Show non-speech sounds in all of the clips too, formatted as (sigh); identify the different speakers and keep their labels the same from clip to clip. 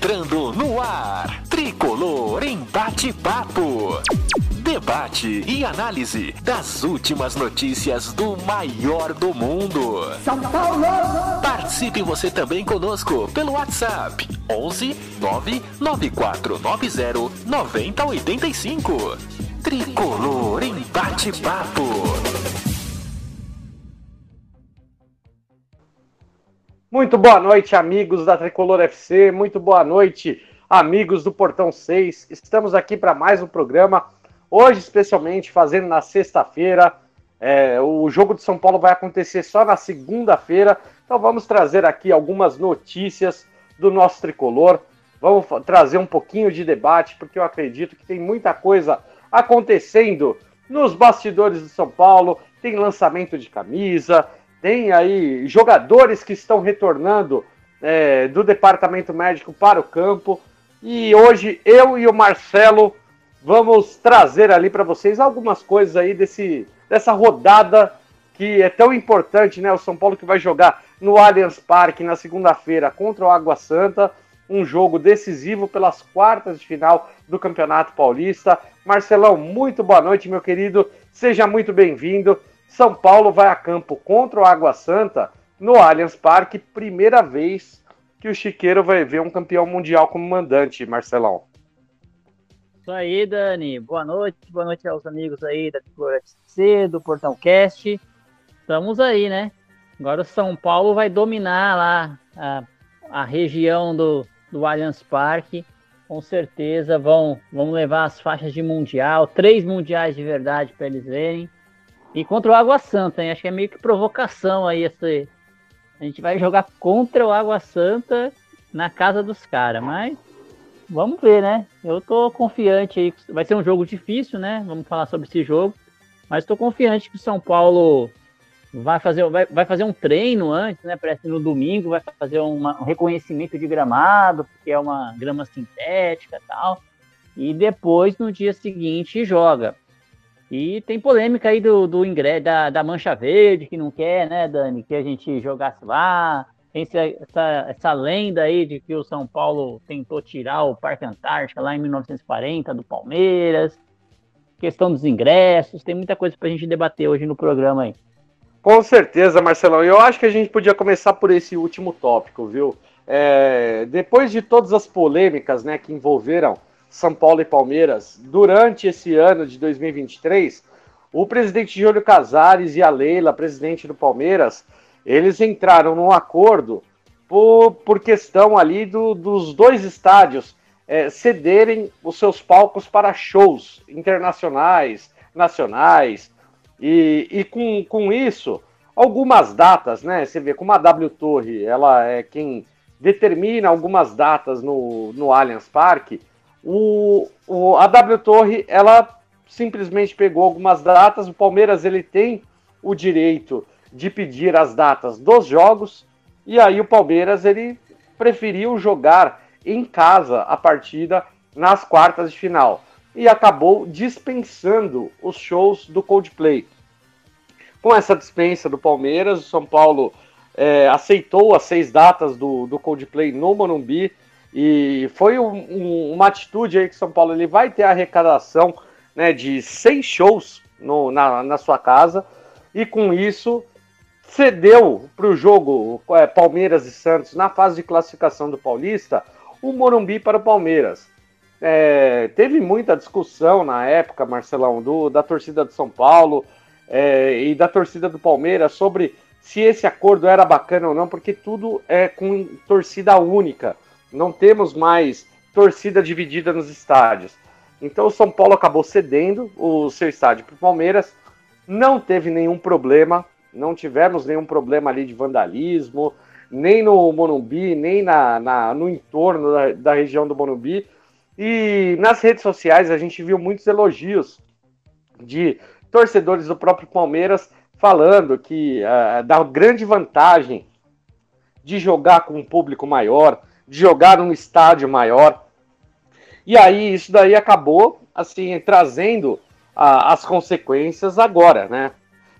Speaker 1: entrando no ar. Tricolor em bate-papo. Debate e análise das últimas notícias do maior do mundo.
Speaker 2: São Paulo!
Speaker 1: Participe você também conosco pelo WhatsApp 11 99490 9085. Tricolor em bate-papo.
Speaker 3: Muito boa noite, amigos da Tricolor FC. Muito boa noite, amigos do Portão 6. Estamos aqui para mais um programa. Hoje, especialmente, fazendo na sexta-feira. É, o jogo de São Paulo vai acontecer só na segunda-feira. Então, vamos trazer aqui algumas notícias do nosso tricolor. Vamos trazer um pouquinho de debate, porque eu acredito que tem muita coisa acontecendo nos bastidores do São Paulo. Tem lançamento de camisa, tem aí jogadores que estão retornando é, do departamento médico para o campo. E hoje eu e o Marcelo vamos trazer ali para vocês algumas coisas aí desse, dessa rodada que é tão importante, né? O São Paulo que vai jogar no Allianz Parque na segunda-feira contra o Água Santa, um jogo decisivo pelas quartas de final do Campeonato Paulista. Marcelão, muito boa noite, meu querido. Seja muito bem-vindo. São Paulo vai a campo contra o Água Santa no Allianz Parque, primeira vez que o Chiqueiro vai ver um campeão mundial como mandante, Marcelão.
Speaker 4: Isso aí, Dani. Boa noite, boa noite aos amigos aí da Tricolor FC, do Portão Cast. Estamos aí, né? Agora o São Paulo vai dominar lá a, a região do, do Allianz Parque. Com certeza vão, vão levar as faixas de mundial, três mundiais de verdade para eles verem. E contra o Água Santa, hein? Acho que é meio que provocação aí esse. A gente vai jogar contra o Água Santa na casa dos caras, mas vamos ver, né? Eu tô confiante aí. Vai ser um jogo difícil, né? Vamos falar sobre esse jogo. Mas tô confiante que o São Paulo vai fazer, vai, vai fazer um treino antes, né? Parece no domingo, vai fazer uma, um reconhecimento de gramado, porque é uma grama sintética e tal. E depois, no dia seguinte, joga. E tem polêmica aí do, do ingresso, da, da Mancha Verde, que não quer, né, Dani, que a gente jogasse lá. Tem essa, essa lenda aí de que o São Paulo tentou tirar o Parque Antártica lá em 1940 do Palmeiras. Questão dos ingressos, tem muita coisa pra gente debater hoje no programa aí.
Speaker 3: Com certeza, Marcelão. Eu acho que a gente podia começar por esse último tópico, viu? É, depois de todas as polêmicas né, que envolveram São Paulo e Palmeiras durante esse ano de 2023, o presidente Júlio Casares e a Leila, presidente do Palmeiras, eles entraram num acordo por, por questão ali do, dos dois estádios é, cederem os seus palcos para shows internacionais, nacionais, e, e com, com isso, algumas datas, né? Você vê como a W Torre, ela é quem determina algumas datas no, no Allianz Parque, o, o, a W Torre, ela simplesmente pegou algumas datas, o Palmeiras ele tem o direito de pedir as datas dos jogos, e aí o Palmeiras ele preferiu jogar em casa a partida nas quartas de final. E acabou dispensando os shows do Coldplay. Com essa dispensa do Palmeiras, o São Paulo é, aceitou as seis datas do, do Coldplay no Morumbi e foi um, um, uma atitude aí que São Paulo ele vai ter arrecadação né, de seis shows no, na, na sua casa e com isso cedeu para o jogo é, Palmeiras e Santos na fase de classificação do Paulista o Morumbi para o Palmeiras. É, teve muita discussão na época, Marcelão, do, da torcida do São Paulo é, e da torcida do Palmeiras sobre se esse acordo era bacana ou não, porque tudo é com torcida única. Não temos mais torcida dividida nos estádios. Então o São Paulo acabou cedendo o seu estádio para o Palmeiras, não teve nenhum problema, não tivemos nenhum problema ali de vandalismo, nem no Monumbi, nem na, na no entorno da, da, região do Monumbi. E nas redes sociais a gente viu muitos elogios de torcedores do próprio Palmeiras falando que uh, da grande vantagem de jogar com um público maior, de jogar num estádio maior. E aí isso daí acabou assim trazendo as consequências agora, né?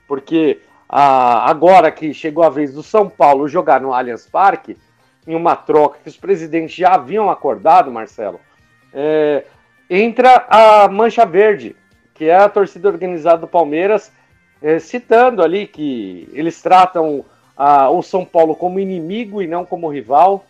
Speaker 3: Porque uh, agora que chegou a vez do São Paulo jogar no Allianz Parque, em uma troca que os presidentes já haviam acordado, Marcelo, é, entra a Mancha Verde, que é a torcida organizada do Palmeiras, é, citando ali que eles tratam a, o São Paulo como inimigo e não como rival,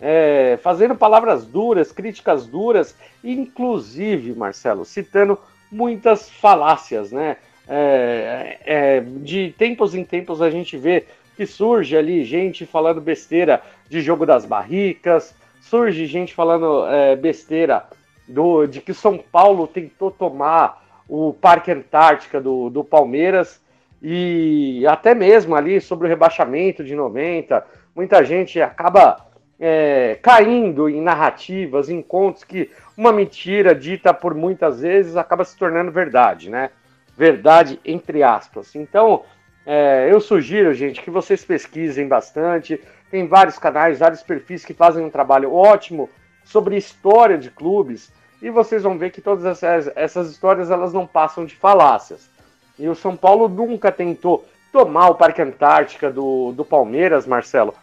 Speaker 3: é, fazendo palavras duras, críticas duras, inclusive, Marcelo, citando muitas falácias, né? É, é, de tempos em tempos a gente vê que surge ali gente falando besteira de jogo das barricas, surge gente falando é, besteira do, de que São Paulo tentou tomar o Parque Antártica do, do Palmeiras e até mesmo ali sobre o rebaixamento de 90, muita gente acaba é, caindo em narrativas, em contos que uma mentira dita por muitas vezes acaba se tornando verdade, né? Verdade entre aspas. Então, é, eu sugiro, gente, que vocês pesquisem bastante. Tem vários canais, vários perfis que fazem um trabalho ótimo sobre história de clubes e vocês vão ver que todas essas, essas histórias elas não passam de falácias. E o São Paulo nunca tentou tomar o Parque Antártica do, do Palmeiras, Marcelo.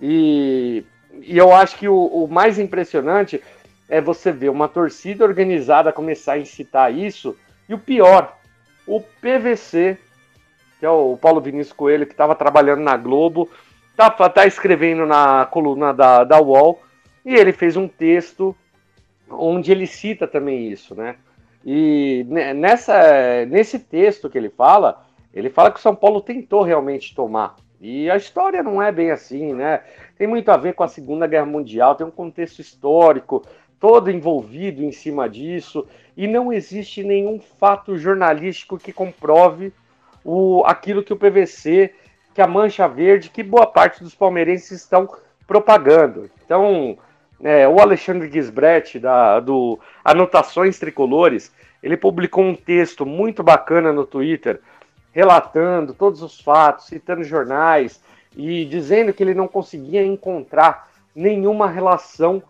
Speaker 3: E, e eu acho que o, o mais impressionante é você ver uma torcida organizada começar a incitar isso. E o pior, o PVC, que é o Paulo Vinícius Coelho, que estava trabalhando na Globo, tá, tá escrevendo na coluna da, da UOL, e ele fez um texto onde ele cita também isso, né? E nessa, nesse texto que ele fala, ele fala que o São Paulo tentou realmente tomar. E a história não é bem assim, né? Tem muito a ver com a Segunda Guerra Mundial, tem um contexto histórico todo envolvido em cima disso, e não existe nenhum fato jornalístico que comprove o, aquilo que o PVC, que a Mancha Verde, que boa parte dos palmeirenses estão propagando. Então, é, o Alexandre Gisbrecht, da, do Anotações Tricolores, ele publicou um texto muito bacana no Twitter, relatando todos os fatos, citando jornais e dizendo que ele não conseguia encontrar nenhuma relação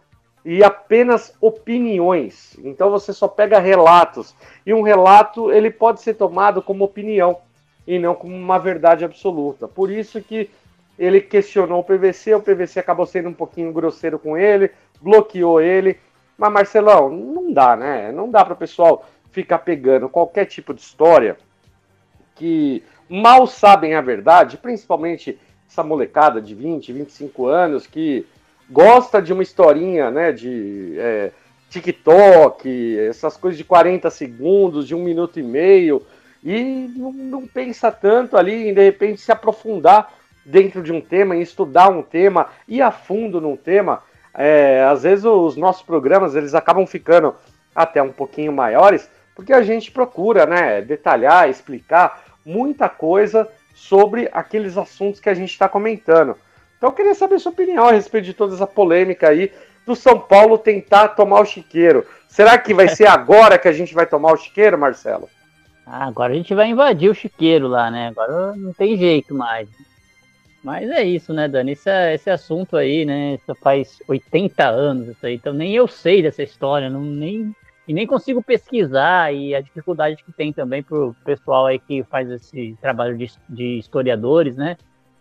Speaker 3: e apenas opiniões. Então você só pega relatos e um relato ele pode ser tomado como opinião e não como uma verdade absoluta. Por isso que ele questionou o PVC, o PVC acabou sendo um pouquinho grosseiro com ele, bloqueou ele. Mas Marcelão, não dá, né? Não dá para o pessoal ficar pegando qualquer tipo de história que mal sabem a verdade, principalmente essa molecada de 20, 25 anos que gosta de uma historinha, né, de é, TikTok, essas coisas de 40 segundos, de um minuto e meio, e não, não pensa tanto ali em de repente se aprofundar dentro de um tema, em estudar um tema, ir a fundo num tema. É, às vezes os nossos programas eles acabam ficando até um pouquinho maiores, porque a gente procura né, detalhar, explicar muita coisa sobre aqueles assuntos que a gente está comentando. Então eu queria saber sua opinião a respeito de toda essa polêmica aí do São Paulo tentar tomar o chiqueiro. Será que vai ser (laughs) agora que a gente vai tomar o chiqueiro, Marcelo?
Speaker 4: Ah, agora a gente vai invadir o chiqueiro lá, né? Agora não tem jeito mais. Mas é isso, né, Dani? Esse, esse assunto aí, né? Isso faz 80 anos, isso aí. Então nem eu sei dessa história, não, nem, e nem consigo pesquisar. E a dificuldade que tem também pro pessoal aí que faz esse trabalho de, de historiadores, né?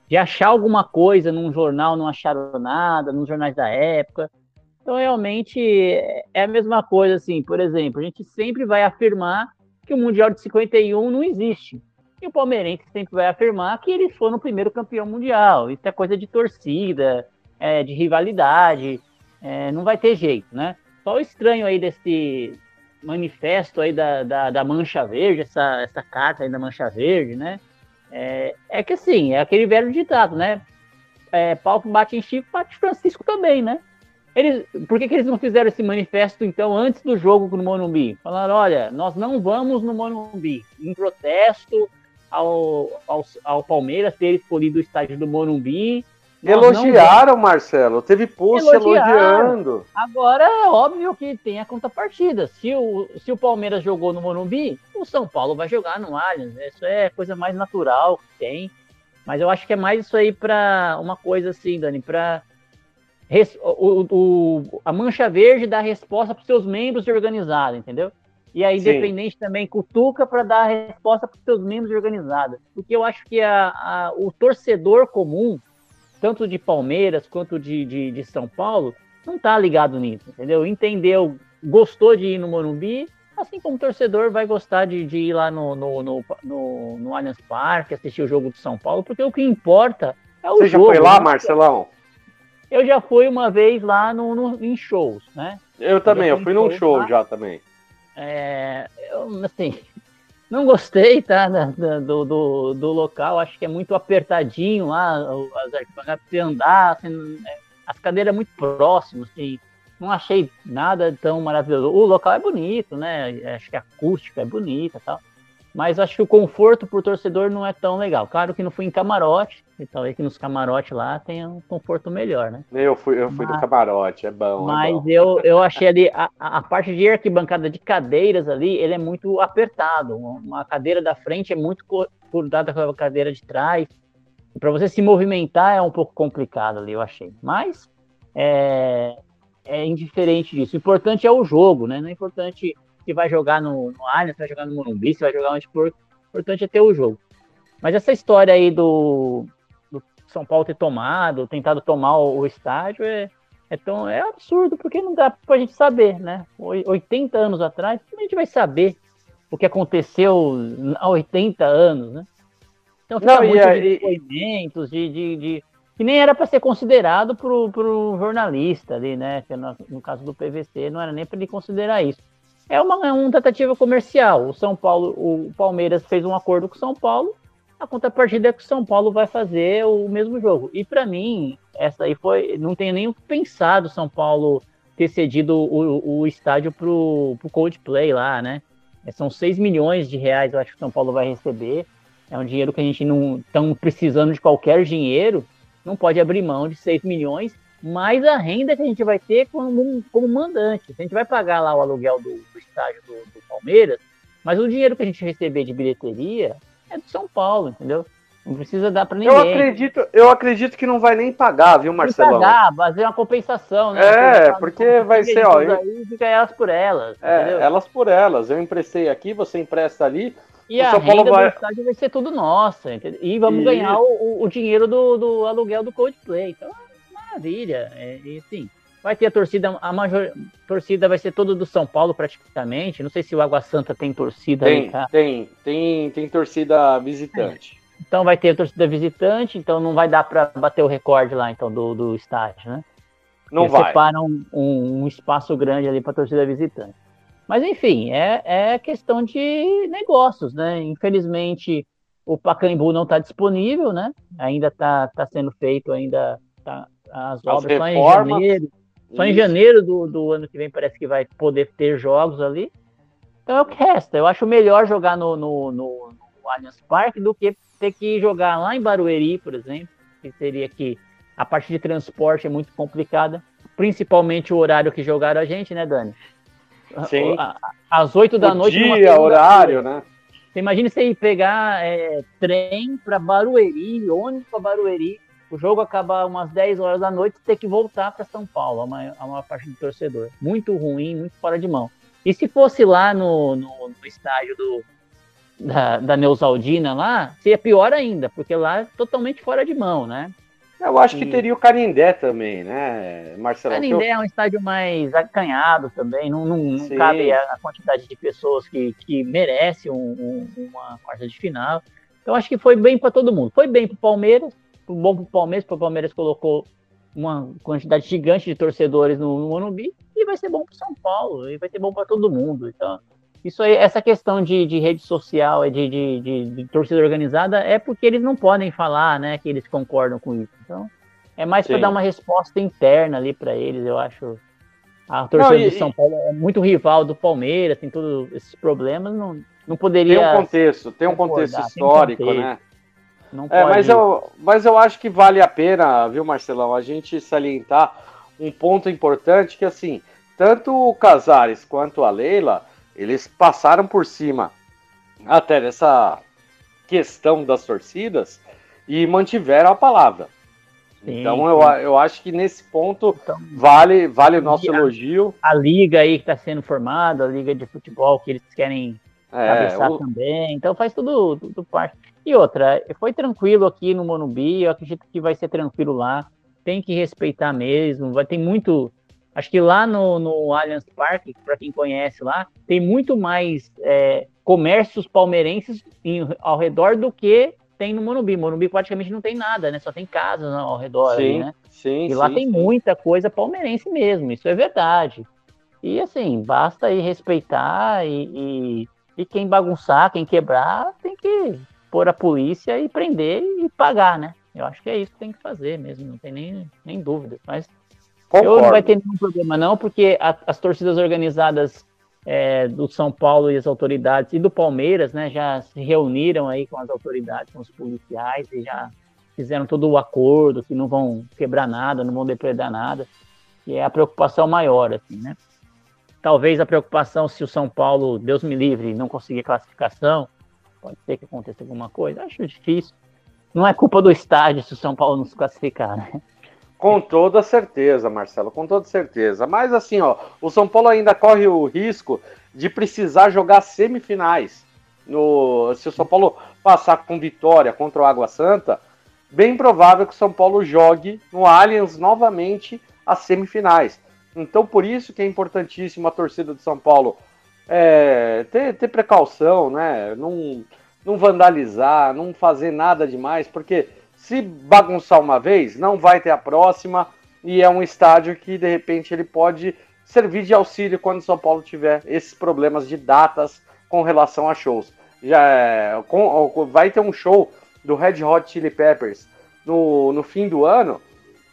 Speaker 4: De achar alguma coisa num jornal, não acharam nada, nos jornais da época. Então, realmente, é a mesma coisa, assim. Por exemplo, a gente sempre vai afirmar que o Mundial de 51 não existe. E o palmeirense sempre vai afirmar que eles foram o primeiro campeão mundial. Isso é coisa de torcida, é, de rivalidade, é, não vai ter jeito, né? O estranho aí desse manifesto aí da, da, da, Mancha Verde, essa, essa carta aí da Mancha Verde, né? É, é que assim, é aquele velho ditado, né? É, bate em Chico, bate Francisco também, né? Eles, por que, que eles não fizeram esse manifesto, então, antes do jogo no Monumbi? Falaram, olha, nós não vamos no Monumbi, em protesto ao, ao, ao Palmeiras ter escolhido o estádio do Morumbi
Speaker 3: Elogiaram, não... Marcelo. Teve post elogiando.
Speaker 4: Agora é óbvio que tem a contrapartida. Se o, se o Palmeiras jogou no Morumbi, o São Paulo vai jogar no Allianz. Isso é coisa mais natural que tem. Mas eu acho que é mais isso aí para uma coisa assim, Dani, para o, o, a mancha verde dá resposta para os seus membros de organizada, entendeu? E a Independente Sim. também cutuca para dar resposta para os seus membros de organizada. Porque eu acho que a, a, o torcedor comum, tanto de Palmeiras quanto de, de, de São Paulo, não está ligado nisso, entendeu? Entendeu, gostou de ir no Morumbi, assim como o torcedor vai gostar de, de ir lá no, no, no, no, no Allianz Parque, assistir o jogo do São Paulo, porque o que importa é o
Speaker 3: Você
Speaker 4: jogo.
Speaker 3: Você já foi lá, né? Marcelão?
Speaker 4: Eu já fui uma vez lá no, no em shows, né?
Speaker 3: Eu também, eu, fui num show lá. já também.
Speaker 4: É, eu, assim, não gostei, tá, do, do, do, local, acho que é muito apertadinho lá, as arquibancadas pra você andar, assim, é, as cadeiras muito próximas, assim, não achei nada tão maravilhoso. O local é bonito, né, acho que a acústica é bonita tal, mas acho que o conforto pro torcedor não é tão legal. Claro que não fui em camarote, então aí que nos camarotes lá tem um conforto melhor, né?
Speaker 3: Eu fui, eu fui mas, do camarote, é bom.
Speaker 4: Mas
Speaker 3: é bom.
Speaker 4: Eu, eu achei ali, a, a parte de arquibancada de cadeiras ali, ele é muito apertado. Uma cadeira da frente é muito grudada com a cadeira de trás. Para você se movimentar é um pouco complicado ali, eu achei. Mas é, é indiferente disso. O importante é o jogo, né? Não é importante se vai jogar no, no Allianz, vai jogar no Morumbi, se vai jogar onde for. O importante é ter o jogo. Mas essa história aí do, do São Paulo ter tomado, tentado tomar o, o estádio, é, é, tão, é absurdo, porque não dá pra gente saber, né? 80 anos atrás, como a gente vai saber o que aconteceu há 80 anos, né? Então fica não, muito e, de depoimentos, de, de, de, que nem era para ser considerado pro, pro jornalista ali, né? No, no caso do PVC, não era nem para ele considerar isso é uma, é tentativa comercial. O São Paulo, o Palmeiras fez um acordo com o São Paulo, a contrapartida é que o São Paulo vai fazer o mesmo jogo. E para mim, essa aí foi, não tenho nem pensado São Paulo ter cedido o, o estádio pro, pro Coldplay lá, né? É, são 6 milhões de reais, eu acho que o São Paulo vai receber. É um dinheiro que a gente não estão precisando de qualquer dinheiro, não pode abrir mão de 6 milhões mais a renda que a gente vai ter como, como mandante. A gente vai pagar lá o aluguel do, do estádio do, do, Palmeiras, mas o dinheiro que a gente receber de bilheteria é do São Paulo, entendeu? Não precisa dar para ninguém.
Speaker 3: Eu acredito, eu acredito que não vai nem pagar, viu, Marcelo?
Speaker 4: pagar, fazer uma compensação, né?
Speaker 3: É, porque vai ser, ó. Eu...
Speaker 4: Aí fica elas por elas.
Speaker 3: É, entendeu? elas por elas. Eu emprestei aqui, você empresta ali.
Speaker 4: E a São renda Paulo vai... do estádio vai ser tudo nossa, entendeu? E vamos e... ganhar o, o, dinheiro do, do aluguel do Coldplay. Então, maravilha. É, e assim, vai ter a torcida, a maior torcida vai ser toda do São Paulo praticamente. Não sei se o Água Santa tem torcida
Speaker 3: tem, aí, tá? Tem, tem, tem torcida visitante.
Speaker 4: É. Então vai ter a torcida visitante, então não vai dar para bater o recorde lá então do, do estádio, né?
Speaker 3: Não Eles vai.
Speaker 4: Separam um, um, um espaço grande ali para torcida visitante. Mas enfim, é, é questão de negócios, né? Infelizmente o Pacaembu não está disponível, né? Ainda está tá sendo feito, ainda tá, as, as obras reformas, só em janeiro. Só em janeiro do, do ano que vem parece que vai poder ter jogos ali. Então é o que resta. Eu acho melhor jogar no, no, no, no Allianz Parque do que ter que jogar lá em Barueri, por exemplo, que seria que a parte de transporte é muito complicada, principalmente o horário que jogaram a gente, né, Dani?
Speaker 3: Sim.
Speaker 4: Às 8 da o noite.
Speaker 3: Dia, horário, né?
Speaker 4: Você imagina você ir pegar é, trem para Barueri, ônibus para Barueri, o jogo acaba umas 10 horas da noite ter que voltar para São Paulo, a maior, a maior, parte do torcedor. Muito ruim, muito fora de mão. E se fosse lá no, no, no estádio do, da, da Neusaldina lá, seria pior ainda, porque lá é totalmente fora de mão, né?
Speaker 3: Eu acho e... que teria o Canindé também, né, Marcelo?
Speaker 4: Canindé eu... é um estádio mais acanhado também, não, não, não cabe a, a, quantidade de pessoas que, que merece um, um, uma quarta de final. Então acho que foi bem para todo mundo. Foi bem para o Palmeiras, bom para o Palmeiras, porque o Palmeiras colocou uma quantidade gigante de torcedores no, no Morumbi, e vai ser bom para São Paulo, e vai ser bom para todo mundo. Então, isso aí, essa questão de, de rede social, de, de, de, de torcida organizada, é porque eles não podem falar, né, que eles concordam com isso. Então, é mais para dar uma resposta interna ali para eles, eu acho. A torcida não, e, do São Paulo é muito rival do Palmeiras, tem todos esses problemas, não, não poderia.
Speaker 3: Tem um contexto, tem um contexto histórico, tem um contexto. né? Não é, pode... mas, eu, mas eu acho que vale a pena, viu, Marcelão, a gente salientar um ponto importante que, assim, tanto o Casares quanto a Leila, eles passaram por cima até dessa questão das torcidas e mantiveram a palavra. Sim, então eu, eu acho que nesse ponto então, vale, vale o nosso a, elogio.
Speaker 4: A liga aí que está sendo formada, a liga de futebol que eles querem é, o... também, então faz tudo, tudo parte. E outra, foi tranquilo aqui no Monumbi, eu acredito que vai ser tranquilo lá, tem que respeitar mesmo, vai ter muito, acho que lá no, no Allianz Parque, para quem conhece lá, tem muito mais é, comércios palmeirenses em, ao redor do que tem no Morumbi. Morumbi praticamente não tem nada, né? Só tem casas ao redor sim, né? Sim, e lá sim, tem sim. muita coisa palmeirense mesmo, isso é verdade. E assim, basta aí respeitar e, e, e quem bagunçar, quem quebrar, tem que pôr a polícia e prender e pagar, né? Eu acho que é isso que tem que fazer mesmo, não tem nem, nem dúvida. Mas eu não vai ter nenhum problema, não, porque a, as torcidas organizadas é, do São Paulo e as autoridades e do Palmeiras, né, já se reuniram aí com as autoridades, com os policiais e já fizeram todo o acordo que não vão quebrar nada, não vão depredar nada, e é a preocupação maior, assim, né? Talvez a preocupação se o São Paulo, Deus me livre, não conseguir classificação, pode ser que aconteça alguma coisa, acho difícil. Não é culpa do estádio se o São Paulo não se classificar, né?
Speaker 3: Com toda certeza, Marcelo, com toda certeza. Mas assim, ó, o São Paulo ainda corre o risco de precisar jogar semifinais. No, se o São Paulo passar com vitória contra o Água Santa, bem provável que o São Paulo jogue no Allianz novamente as semifinais. Então, por isso que é importantíssimo a torcida do São Paulo é, ter, ter precaução, né? Não, não vandalizar, não fazer nada demais, porque se bagunçar uma vez, não vai ter a próxima. E é um estádio que, de repente, ele pode servir de auxílio quando São Paulo tiver esses problemas de datas com relação a shows. Já é, com, vai ter um show do Red Hot Chili Peppers no, no fim do ano.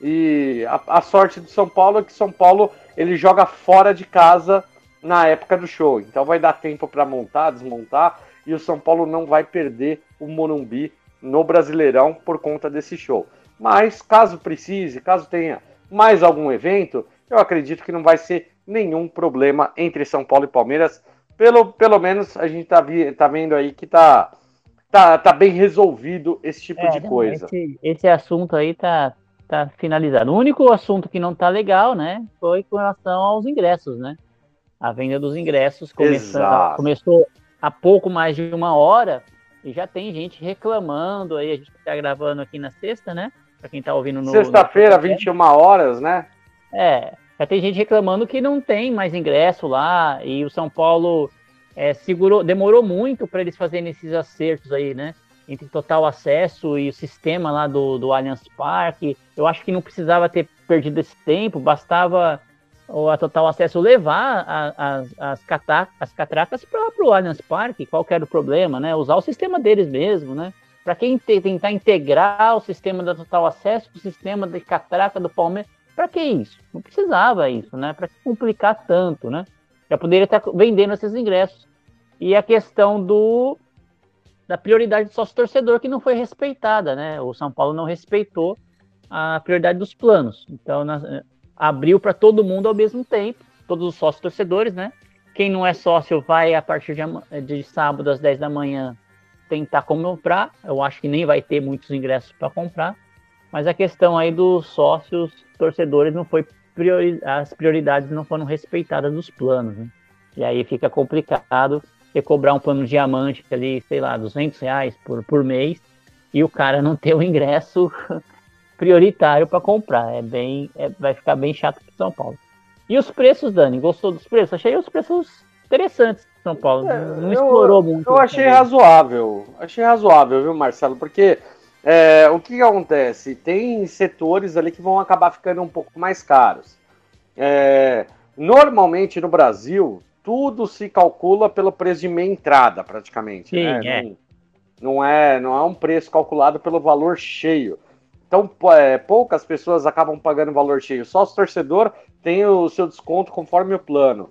Speaker 3: E a, a sorte do São Paulo é que São Paulo ele joga fora de casa na época do show. Então vai dar tempo para montar, desmontar e o São Paulo não vai perder o Morumbi no Brasileirão por conta desse show. Mas caso precise, caso tenha mais algum evento, eu acredito que não vai ser nenhum problema entre São Paulo e Palmeiras. Pelo, pelo menos a gente tá, tá vendo aí que tá, tá, tá bem resolvido esse tipo é, de coisa.
Speaker 4: Esse, esse assunto aí tá, tá finalizado. O único assunto que não tá legal, né, foi com relação aos ingressos, né? A venda dos ingressos começou, começou há pouco mais de uma hora e já tem gente reclamando aí, a gente está gravando aqui na sexta, né? Para quem está ouvindo no.
Speaker 3: Sexta-feira, 21 horas, né?
Speaker 4: É, já tem gente reclamando que não tem mais ingresso lá e o São Paulo é, segurou, demorou muito para eles fazerem esses acertos aí, né? Entre total acesso e o sistema lá do, do Allianz Parque. Eu acho que não precisava ter perdido esse tempo, bastava ou a Total Acesso levar a, a, as, cata, as catracas para o Allianz Parque, qual era o problema, né? Usar o sistema deles mesmo, né? Para quem te, tentar integrar o sistema da Total Acesso com o sistema de catraca do Palmeiras, para que isso? Não precisava isso, né? Para complicar tanto, né? Já poderia estar vendendo esses ingressos. E a questão do da prioridade do sócio torcedor que não foi respeitada, né? O São Paulo não respeitou a prioridade dos planos. Então, na, abriu para todo mundo ao mesmo tempo, todos os sócios torcedores, né? Quem não é sócio vai a partir de, de sábado às 10 da manhã tentar comprar. Eu acho que nem vai ter muitos ingressos para comprar. Mas a questão aí dos sócios torcedores não foi priori as prioridades não foram respeitadas nos planos, né? E aí fica complicado você cobrar um plano diamante ali, sei lá, 200 reais por, por mês e o cara não ter o ingresso (laughs) prioritário para comprar. É bem, é, vai ficar bem chato para São Paulo. E os preços, Dani? Gostou dos preços? Achei os preços interessantes São Paulo. É, não explorou muito.
Speaker 3: Eu achei também. razoável. Achei razoável, viu, Marcelo? Porque é, o que, que, acontece? Tem setores ali que vão acabar ficando um pouco mais caros. É, normalmente no Brasil, tudo se calcula pelo preço de meia entrada, praticamente. Sim, né? é. Não, não, é, não é um preço calculado pelo valor cheio. Então, é, poucas pessoas acabam pagando valor cheio. Só o torcedor tem o seu desconto conforme o plano.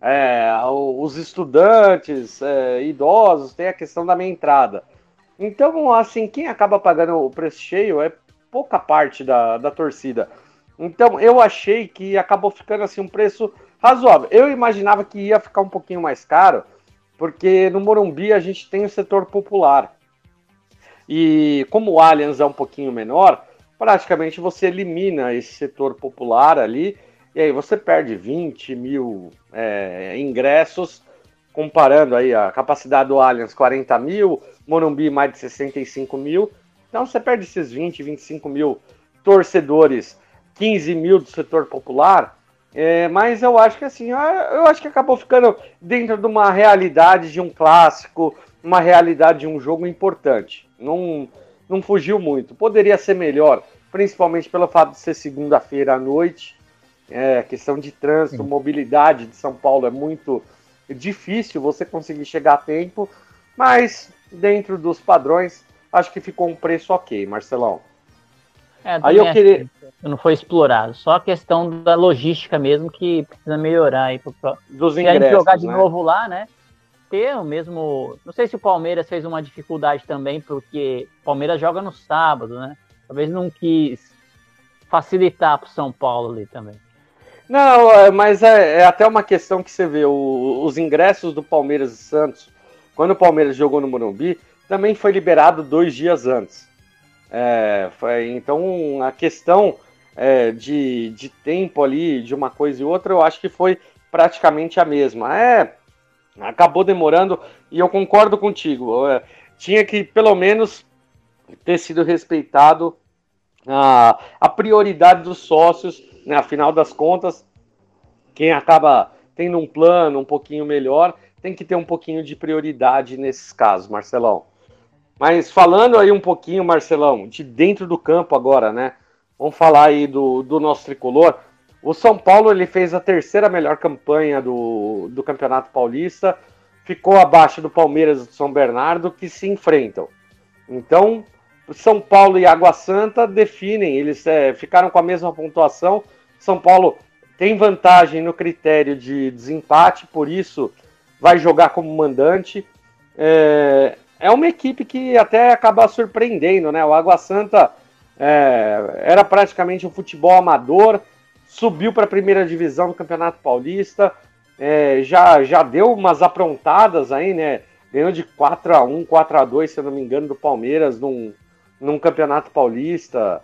Speaker 3: É, os estudantes, é, idosos, tem a questão da meia entrada. Então, assim, quem acaba pagando o preço cheio é pouca parte da, da torcida. Então, eu achei que acabou ficando assim um preço razoável. Eu imaginava que ia ficar um pouquinho mais caro, porque no Morumbi a gente tem o setor popular. E como o Allianz é um pouquinho menor, praticamente você elimina esse setor popular ali, e aí você perde 20 mil é, ingressos, comparando aí a capacidade do Allianz 40 mil, Morumbi mais de 65 mil. Então você perde esses 20, 25 mil torcedores, 15 mil do setor popular. É, mas eu acho que assim, eu acho que acabou ficando dentro de uma realidade de um clássico, uma realidade de um jogo importante. Não, não fugiu muito. Poderia ser melhor, principalmente pelo fato de ser segunda-feira à noite. É, questão de trânsito, Sim. mobilidade de São Paulo é muito difícil você conseguir chegar a tempo, mas dentro dos padrões, acho que ficou um preço ok, Marcelão.
Speaker 4: É, aí eu queria. Não foi explorado, só a questão da logística mesmo que precisa melhorar aí. Pro...
Speaker 3: Dos ingressos, Se a gente
Speaker 4: jogar de né? novo lá, né? Ter o mesmo. Não sei se o Palmeiras fez uma dificuldade também, porque o Palmeiras joga no sábado, né? Talvez não quis facilitar para o São Paulo ali também.
Speaker 3: Não, é, mas é, é, até uma questão que você vê, o, os ingressos do Palmeiras e Santos quando o Palmeiras jogou no Morumbi, também foi liberado dois dias antes. É, foi, então, a questão é, de, de tempo ali, de uma coisa e outra, eu acho que foi praticamente a mesma. É, acabou demorando, e eu concordo contigo. É, tinha que, pelo menos, ter sido respeitado a, a prioridade dos sócios, né, afinal das contas, quem acaba tendo um plano um pouquinho melhor tem que ter um pouquinho de prioridade nesses casos, Marcelão. Mas falando aí um pouquinho, Marcelão, de dentro do campo agora, né? Vamos falar aí do, do nosso tricolor. O São Paulo ele fez a terceira melhor campanha do, do Campeonato Paulista, ficou abaixo do Palmeiras e do São Bernardo, que se enfrentam. Então, São Paulo e Água Santa definem, eles é, ficaram com a mesma pontuação. São Paulo tem vantagem no critério de desempate, por isso vai jogar como mandante. É, é uma equipe que até acaba surpreendendo, né? O Água Santa é, era praticamente um futebol amador, subiu para a primeira divisão do Campeonato Paulista, é, já, já deu umas aprontadas aí, né? Ganhou de 4 a 1 4 a 2 se eu não me engano, do Palmeiras num, num Campeonato Paulista.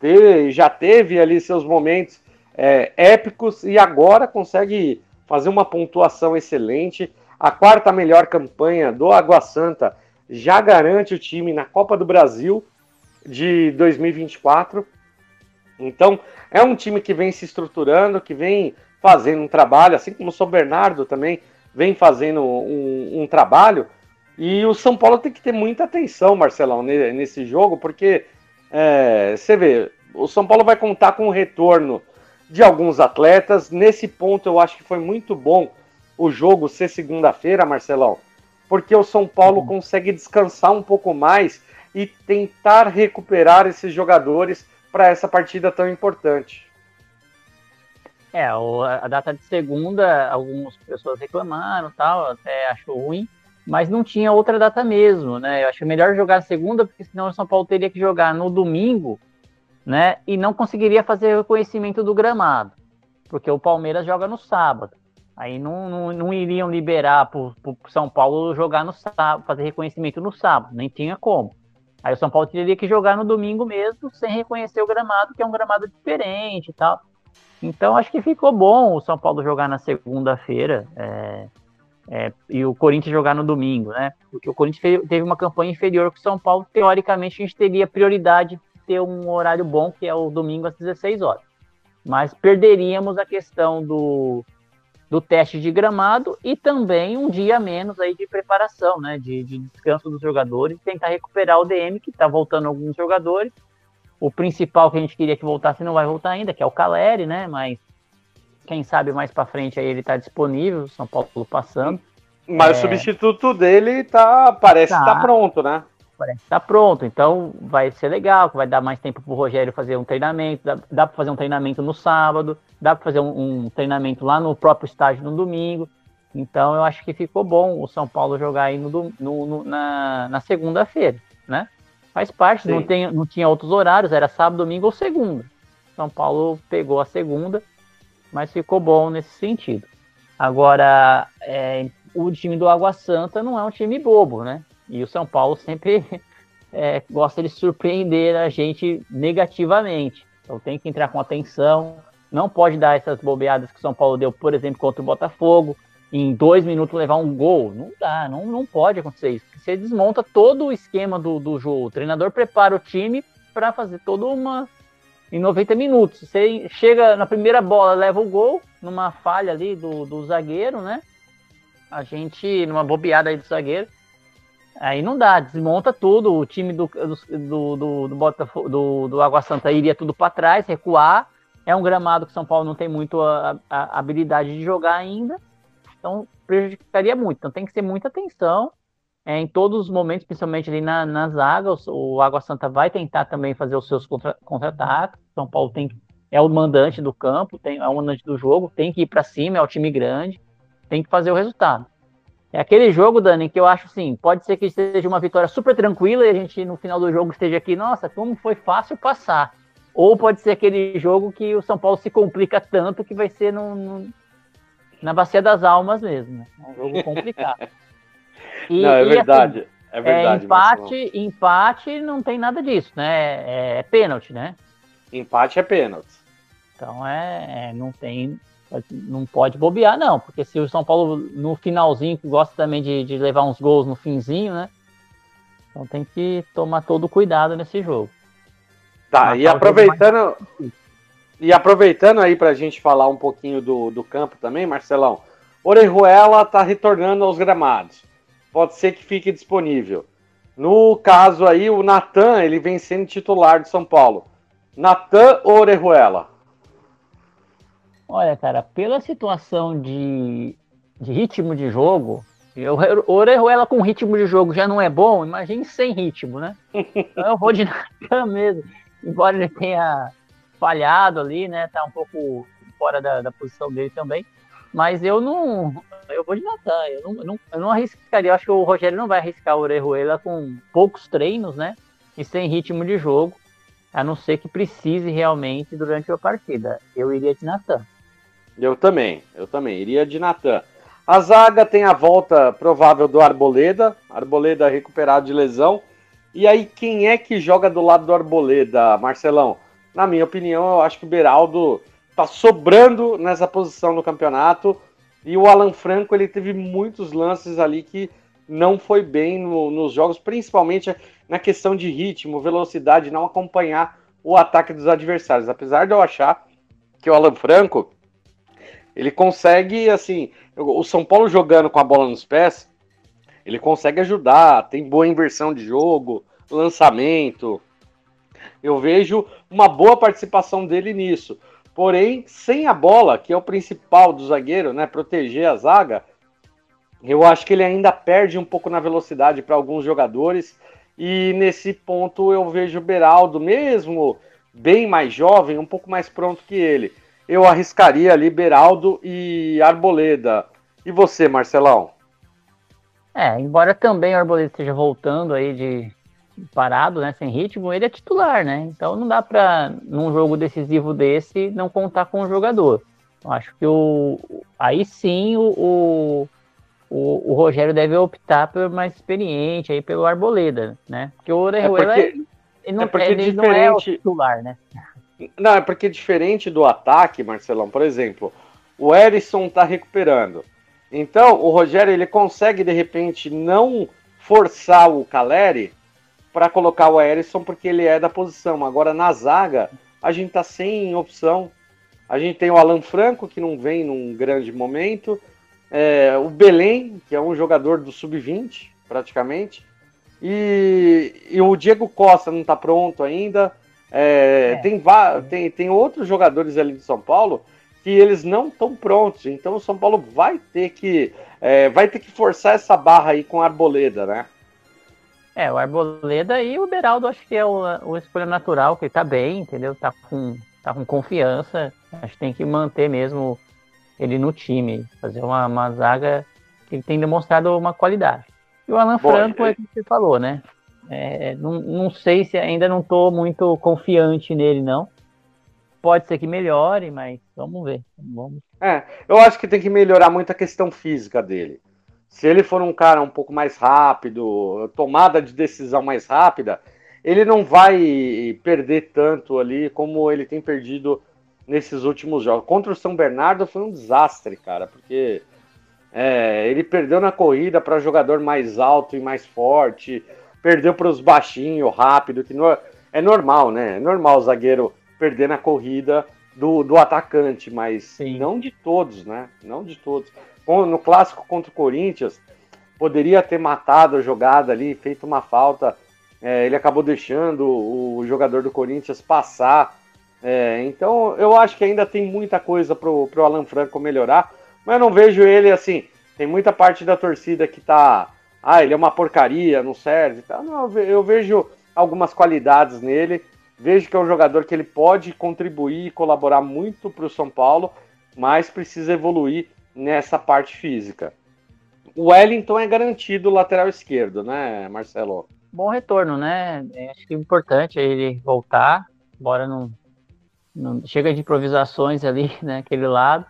Speaker 3: Teve, já teve ali seus momentos é, épicos e agora consegue fazer uma pontuação excelente. A quarta melhor campanha do Água Santa já garante o time na Copa do Brasil de 2024. Então, é um time que vem se estruturando, que vem fazendo um trabalho, assim como o São Bernardo também vem fazendo um, um trabalho. E o São Paulo tem que ter muita atenção, Marcelão, nesse jogo, porque é, você vê, o São Paulo vai contar com o retorno de alguns atletas. Nesse ponto, eu acho que foi muito bom o jogo ser segunda-feira, Marcelão, porque o São Paulo uhum. consegue descansar um pouco mais e tentar recuperar esses jogadores para essa partida tão importante.
Speaker 4: É, a data de segunda, algumas pessoas reclamaram, tal, até achou ruim, mas não tinha outra data mesmo, né? Eu acho melhor jogar segunda, porque senão o São Paulo teria que jogar no domingo, né? E não conseguiria fazer reconhecimento do gramado, porque o Palmeiras joga no sábado. Aí não, não, não iriam liberar para o São Paulo jogar no sábado, fazer reconhecimento no sábado, nem tinha como. Aí o São Paulo teria que jogar no domingo mesmo, sem reconhecer o gramado, que é um gramado diferente e tal. Então acho que ficou bom o São Paulo jogar na segunda-feira é, é, e o Corinthians jogar no domingo, né? Porque o Corinthians teve uma campanha inferior que o São Paulo, teoricamente, a gente teria prioridade de ter um horário bom, que é o domingo às 16 horas. Mas perderíamos a questão do, do teste de gramado e também um dia menos aí de preparação, né, de, de descanso dos jogadores, tentar recuperar o DM que está voltando alguns jogadores. O principal que a gente queria que voltasse não vai voltar ainda, que é o Caleri, né, mas quem sabe mais para frente aí ele está disponível, São Paulo passando.
Speaker 3: Mas é... o substituto dele tá, parece tá. que tá pronto, né?
Speaker 4: Parece tá pronto. Então vai ser legal, vai dar mais tempo para o Rogério fazer um treinamento. Dá, dá para fazer um treinamento no sábado, dá para fazer um, um, treinamento lá no próprio estádio no domingo. Então eu acho que ficou bom o São Paulo jogar aí no, no, no na, na segunda-feira. né? Faz parte, não, tem, não tinha outros horários, era sábado, domingo ou segunda. São Paulo pegou a segunda, mas ficou bom nesse sentido. Agora, é, o time do Água Santa não é um time bobo, né? E o São Paulo sempre (laughs) é, gosta de surpreender a gente negativamente. Então tem que entrar com atenção, não pode dar essas bobeadas que o São Paulo deu, por exemplo, contra o Botafogo, em dois minutos levar um gol. Não dá, não, não pode acontecer isso. Você desmonta todo o esquema do, do jogo. O treinador prepara o time para fazer toda uma. em 90 minutos. Você chega na primeira bola, leva o gol, numa falha ali do, do zagueiro, né? A gente, numa bobeada aí do zagueiro. Aí não dá, desmonta tudo. O time do, do, do, do, Botafogo, do, do Água Santa iria tudo para trás, recuar. É um gramado que São Paulo não tem muito a, a habilidade de jogar ainda. Então prejudicaria muito. Então tem que ter muita atenção é, em todos os momentos, principalmente ali na, na zaga. O, o Água Santa vai tentar também fazer os seus contra-ataques. Contra São Paulo tem é o mandante do campo, tem, é o mandante do jogo, tem que ir para cima, é o time grande, tem que fazer o resultado. É aquele jogo, Dani, que eu acho assim, pode ser que seja uma vitória super tranquila e a gente no final do jogo esteja aqui, nossa, como foi fácil passar. Ou pode ser aquele jogo que o São Paulo se complica tanto que vai ser no, no na Bacia das Almas mesmo. Né? É um jogo (laughs) complicado.
Speaker 3: E, não, é verdade. Assim, é verdade.
Speaker 4: É, empate, empate não tem nada disso, né? É, é pênalti, né?
Speaker 3: Empate é pênalti.
Speaker 4: Então é, é, não tem. Não pode bobear, não, porque se o São Paulo no finalzinho, que gosta também de, de levar uns gols no finzinho, né? Então tem que tomar todo o cuidado nesse jogo.
Speaker 3: Tá, e aproveitando. E aproveitando aí para a gente falar um pouquinho do, do campo também, Marcelão, Orejuela está retornando aos gramados. Pode ser que fique disponível. No caso aí, o Natan, ele vem sendo titular de São Paulo. Natan ou Orejuela?
Speaker 4: Olha, cara, pela situação de, de ritmo de jogo, o Orejuela com ritmo de jogo já não é bom, imagine sem ritmo, né? Então eu vou de (laughs) Natan mesmo. Embora ele tenha falhado ali, né? Tá um pouco fora da, da posição dele também. Mas eu não. Eu vou de Natan. Eu não, eu não, eu não arriscaria. Eu acho que o Rogério não vai arriscar o Orejuela com poucos treinos, né? E sem ritmo de jogo. A não ser que precise realmente durante a partida. Eu iria de Natan.
Speaker 3: Eu também. Eu também. Iria de Natan. A zaga tem a volta provável do Arboleda. Arboleda recuperado de lesão. E aí, quem é que joga do lado do Arboleda, Marcelão? na minha opinião, eu acho que o Beraldo tá sobrando nessa posição no campeonato. E o Alan Franco ele teve muitos lances ali que não foi bem no, nos jogos, principalmente na questão de ritmo, velocidade, não acompanhar o ataque dos adversários. Apesar de eu achar que o Alan Franco ele consegue, assim, o São Paulo jogando com a bola nos pés, ele consegue ajudar, tem boa inversão de jogo, lançamento, eu vejo uma boa participação dele nisso. Porém, sem a bola, que é o principal do zagueiro, né, proteger a zaga, eu acho que ele ainda perde um pouco na velocidade para alguns jogadores. E nesse ponto eu vejo o Beraldo, mesmo bem mais jovem, um pouco mais pronto que ele. Eu arriscaria ali Beraldo e Arboleda. E você, Marcelão?
Speaker 4: É, embora também o Arboleda esteja voltando aí de, parado, né, sem ritmo, ele é titular, né? Então não dá para num jogo decisivo desse não contar com o jogador. Eu acho que o aí sim o, o, o, Rogério deve optar por mais experiente aí pelo Arboleda, né? Porque o Orejuela é porque, ele não, é porque ele diferente... não é o titular, né?
Speaker 3: Não, é porque diferente do ataque, Marcelão, por exemplo, o Erisson tá recuperando. Então, o Rogério ele consegue de repente não forçar o Caleri para colocar o Erisson porque ele é da posição. Agora na zaga, a gente tá sem opção. A gente tem o Alan Franco, que não vem num grande momento. É, o Belém, que é um jogador do sub-20, praticamente. E, e, o Diego Costa não está pronto ainda. É, é. Tem, tem, tem outros jogadores ali de São Paulo que eles não estão prontos. Então o São Paulo vai ter que é, vai ter que forçar essa barra aí com a Arboleda, né?
Speaker 4: É, o Arboleda e o Beraldo acho que é o, o escolha natural, que ele tá bem, entendeu? Tá com, tá com confiança. Acho que tem que manter mesmo ele no time, fazer uma, uma zaga que ele tem demonstrado uma qualidade. E o Alan Bom, Franco é o que você falou, né? É, não, não sei se ainda não estou muito confiante nele, não. Pode ser que melhore, mas vamos ver. Vamos.
Speaker 3: É, eu acho que tem que melhorar muito a questão física dele. Se ele for um cara um pouco mais rápido, tomada de decisão mais rápida, ele não vai perder tanto ali como ele tem perdido nesses últimos jogos. Contra o São Bernardo foi um desastre, cara, porque é, ele perdeu na corrida para jogador mais alto e mais forte, perdeu para os baixinhos, rápido, que no, é normal, né? É normal o zagueiro perder na corrida do, do atacante, mas Sim. não de todos, né? Não de todos. No clássico contra o Corinthians, poderia ter matado a jogada ali, feito uma falta. É, ele acabou deixando o jogador do Corinthians passar. É, então eu acho que ainda tem muita coisa pro, pro Alan Franco melhorar. Mas eu não vejo ele assim. Tem muita parte da torcida que tá. Ah, ele é uma porcaria, não serve. Não, eu vejo algumas qualidades nele. Vejo que é um jogador que ele pode contribuir e colaborar muito para o São Paulo, mas precisa evoluir nessa parte física. O Wellington é garantido lateral esquerdo, né, Marcelo?
Speaker 4: Bom retorno, né? Acho que é importante ele voltar, embora não, não chega de improvisações ali naquele (laughs) né, lado.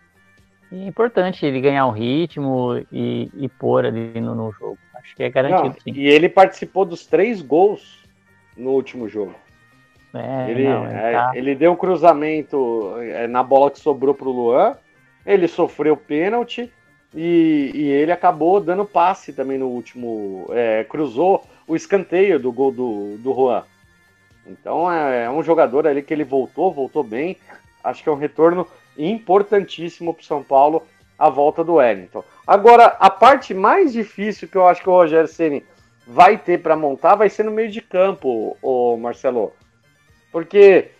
Speaker 4: E é importante ele ganhar o ritmo e, e pôr ali no, no, jogo. Acho que é garantido, não, sim.
Speaker 3: E ele participou dos três gols no último jogo. É, ele, não, ele, é, tá... ele, deu um cruzamento é, na bola que sobrou para o Luan, ele sofreu pênalti e, e, ele acabou dando passe também no último. É, cruzou o escanteio do gol do, do Juan. Então é, é um jogador ali que ele voltou, voltou bem. Acho que é um retorno importantíssimo para o São Paulo a volta do Wellington. Agora, a parte mais difícil que eu acho que o Rogério Ceni vai ter para montar vai ser no meio de campo, o Marcelo. Porque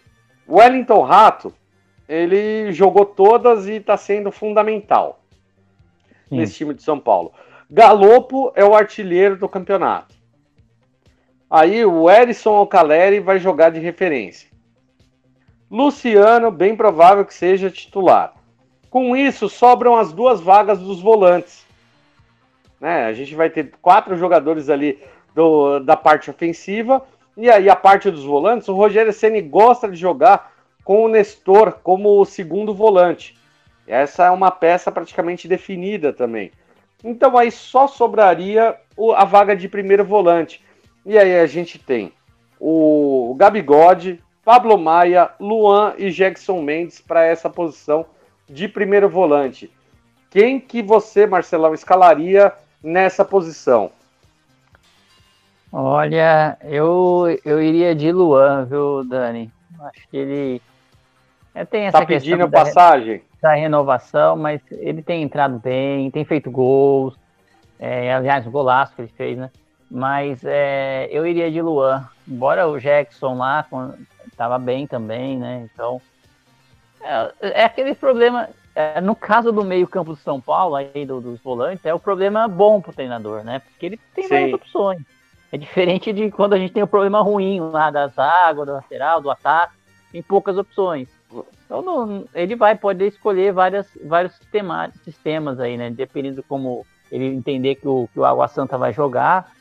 Speaker 3: o Wellington Rato, ele jogou todas e está sendo fundamental Sim. nesse time de São Paulo. Galopo é o artilheiro do campeonato. Aí o Erison Alcaleri vai jogar de referência. Luciano, bem provável que seja titular. Com isso, sobram as duas vagas dos volantes. Né? A gente vai ter quatro jogadores ali do, da parte ofensiva. E aí, a parte dos volantes, o Rogério Ceni gosta de jogar com o Nestor como o segundo volante. Essa é uma peça praticamente definida também. Então aí só sobraria a vaga de primeiro volante. E aí a gente tem o Gabigode, Pablo Maia, Luan e Jackson Mendes para essa posição de primeiro volante. Quem que você, Marcelão, escalaria nessa posição?
Speaker 4: Olha, eu, eu iria de Luan, viu, Dani? Acho que ele é, tem essa
Speaker 3: tá pedindo da, passagem?
Speaker 4: Da renovação, mas ele tem entrado bem, tem feito gols. É, aliás, o golaço que ele fez, né? Mas é, eu iria de Luan. Embora o Jackson lá estava bem também, né? Então, é, é aquele problema. É, no caso do meio-campo do São Paulo, aí do, dos volantes, é o problema bom pro treinador, né? Porque ele tem Sim. várias opções. É diferente de quando a gente tem o um problema ruim lá da zaga, do lateral, do ataque, tem poucas opções. Então não, ele vai poder escolher várias, vários sistema, sistemas aí, né? Dependendo como ele entender que o, que o Água Santa vai jogar,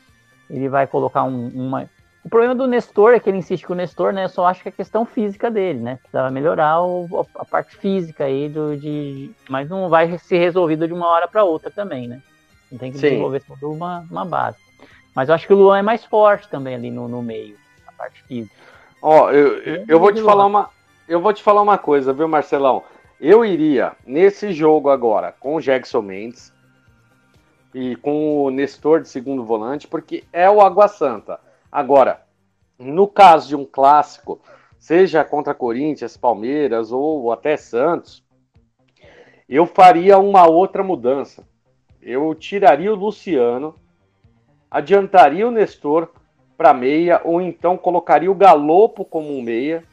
Speaker 4: ele vai colocar um, uma, o problema do Nestor é que ele insiste com o Nestor, né? Eu só acho que é questão física dele, né? Precisava melhorar o, a parte física aí do, de. Mas não vai ser resolvido de uma hora para outra também, né? Não tem que Sim. desenvolver toda uma, uma base. Mas eu acho que o Luan é mais forte também ali no, no meio, a parte física.
Speaker 3: Ó, eu, eu, eu vou te falar uma. Eu vou te falar uma coisa, viu, Marcelão? Eu iria nesse jogo agora com o Jackson Mendes e com o Nestor de segundo volante, porque é o Água Santa. Agora, no caso de um clássico, seja contra Corinthians, Palmeiras ou até Santos, eu faria uma outra mudança. Eu tiraria o Luciano, adiantaria o Nestor para meia, ou então colocaria o Galopo como um meia,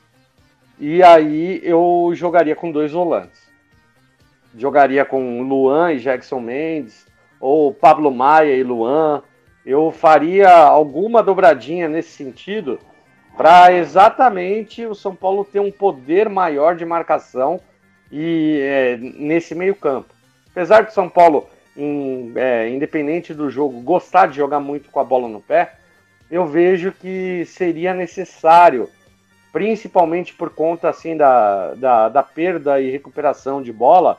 Speaker 3: e aí eu jogaria com dois volantes. Jogaria com Luan e Jackson Mendes, ou Pablo Maia e Luan, eu faria alguma dobradinha nesse sentido para exatamente o São Paulo ter um poder maior de marcação e é, nesse meio campo. Apesar do São Paulo, em, é, independente do jogo, gostar de jogar muito com a bola no pé, eu vejo que seria necessário, principalmente por conta assim da, da, da perda e recuperação de bola,